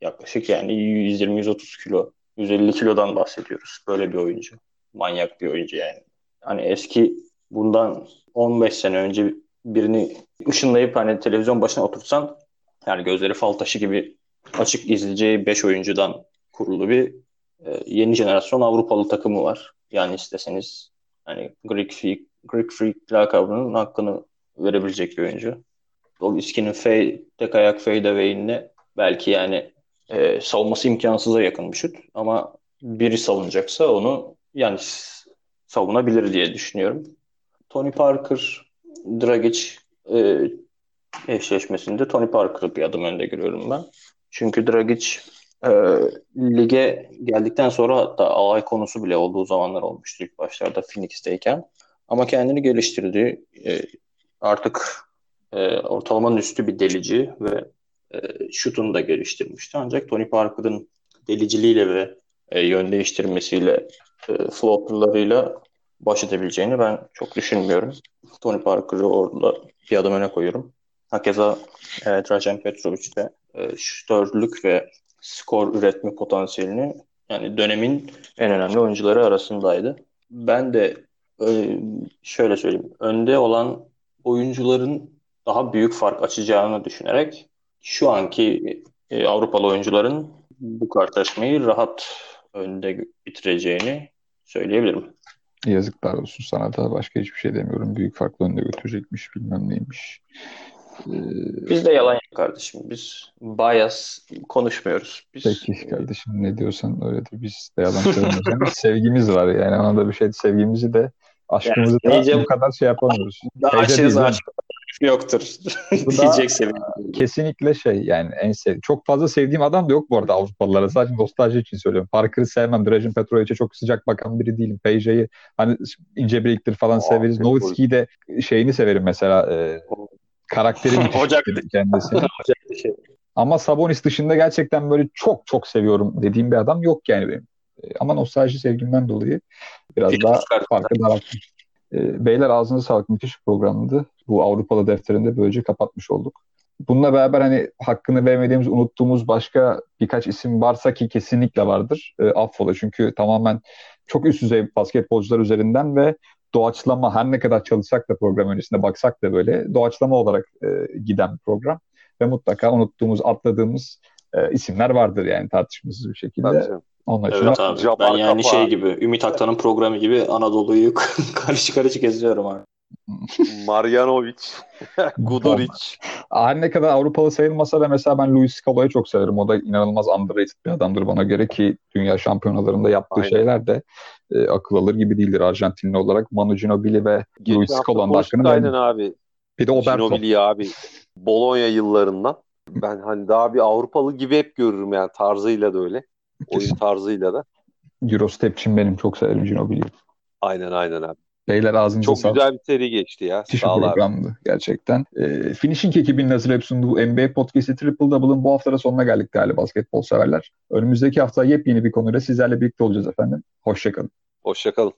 yaklaşık yani 120-130 kilo 150 kilodan bahsediyoruz. Böyle bir oyuncu. Manyak bir oyuncu yani. Hani eski bundan 15 sene önce birini ışınlayıp hani televizyon başına oturtsan yani gözleri fal taşı gibi açık izleyeceği 5 oyuncudan kurulu bir e, yeni jenerasyon Avrupalı takımı var. Yani isteseniz hani Greek Freak, Greek Freak lakabının hakkını verebilecek bir oyuncu. İskinin fade, tek ayak fade away'ine belki yani e, savunması imkansıza yakın bir şut. Ama biri savunacaksa onu yani savunabilir diye düşünüyorum. Tony Parker, Dragic e, eşleşmesinde Tony Parker'ı bir adım önde görüyorum ben. Çünkü Dragic e, lige geldikten sonra hatta alay konusu bile olduğu zamanlar olmuştu ilk başlarda Phoenix'teyken. Ama kendini geliştirdi. E, artık e, ortalamanın üstü bir delici ve e, şutunu da geliştirmişti. Ancak Tony Parker'ın deliciliğiyle ve e, yön değiştirmesiyle e, floaterlarıyla baş edebileceğini ben çok düşünmüyorum. Tony Parker'ı orada bir adım öne koyuyorum. Hakeza e, Drajan Petrovic de e, şütörlük ve skor üretme potansiyelini yani dönemin en önemli oyuncuları arasındaydı. Ben de e, şöyle söyleyeyim. Önde olan oyuncuların daha büyük fark açacağını düşünerek şu anki e, Avrupalı oyuncuların bu karşılaşmayı rahat önde bitireceğini söyleyebilirim. Yazıklar olsun sana da başka hiçbir şey demiyorum. Büyük farklı önde götürecekmiş bilmem neymiş. Ee, Biz de yalan yok kardeşim. Biz bias konuşmuyoruz. Biz... Peki kardeşim ne diyorsan öyledir. Biz de yalan söylemiyoruz. sevgimiz var yani ona da bir şey sevgimizi de aşkımızı yani, da bu kadar şey yapamıyoruz. Daha aşırı aşk yoktur. Diyecek seviyede. Kesinlikle şey yani en sev çok fazla sevdiğim adam da yok bu arada Avrupalılara. Sadece nostalji için söylüyorum. Parker'ı sevmem. Drajan Petrovic'e çok sıcak bakan biri değilim. Peja'yı hani ince biriktir falan Aa, severiz. Nowitzki'yi de şeyini severim mesela. E, karakteri müthiş kendisi. Ama Sabonis dışında gerçekten böyle çok çok seviyorum dediğim bir adam yok yani benim. Ama nostalji sevgimden dolayı biraz Hiç daha farkı darattım. Beyler ağzınıza sağlık. Müthiş bir programdı. Bu Avrupalı defterinde böylece kapatmış olduk. Bununla beraber hani hakkını vermediğimiz, unuttuğumuz başka birkaç isim varsa ki kesinlikle vardır. E, affola çünkü tamamen çok üst düzey basketbolcular üzerinden ve doğaçlama her ne kadar çalışsak da program öncesinde baksak da böyle doğaçlama olarak e, giden bir program. Ve mutlaka unuttuğumuz, atladığımız e, isimler vardır yani tartışmasız bir şekilde. Tabii. İçin evet abi. Ben yani kapağı. şey gibi Ümit Aktan'ın programı gibi Anadolu'yu karışık karışık geziyorum abi. Marjanovic, Guduric. Her ne kadar Avrupalı sayılmasa da mesela ben Luis Scala'yı çok severim. O da inanılmaz underrated bir adamdır bana göre ki dünya şampiyonalarında yaptığı Aynen. şeyler de e, akıl alır gibi değildir Arjantinli olarak. Manu Ginobili ve Geçen Luis Scala'nın hakkını Aynen abi. Bir de Oberto. Ginobili abi. Bologna yıllarından. Ben hani daha bir Avrupalı gibi hep görürüm yani tarzıyla da öyle. Oyun tarzıyla da. Eurostep'çim benim çok severim Ginobili'yi. Aynen aynen abi. Beyler ağzınıza Çok sağlık. güzel bir seri geçti ya. Müthiş bir programdı abi. gerçekten. E, Finishing ekibinin hazırlayıp sunduğu NBA Podcast'i Triple Double'ın bu haftada sonuna geldik değerli basketbol severler. Önümüzdeki hafta yepyeni bir konuyla sizlerle birlikte olacağız efendim. Hoşçakalın. Hoşçakalın.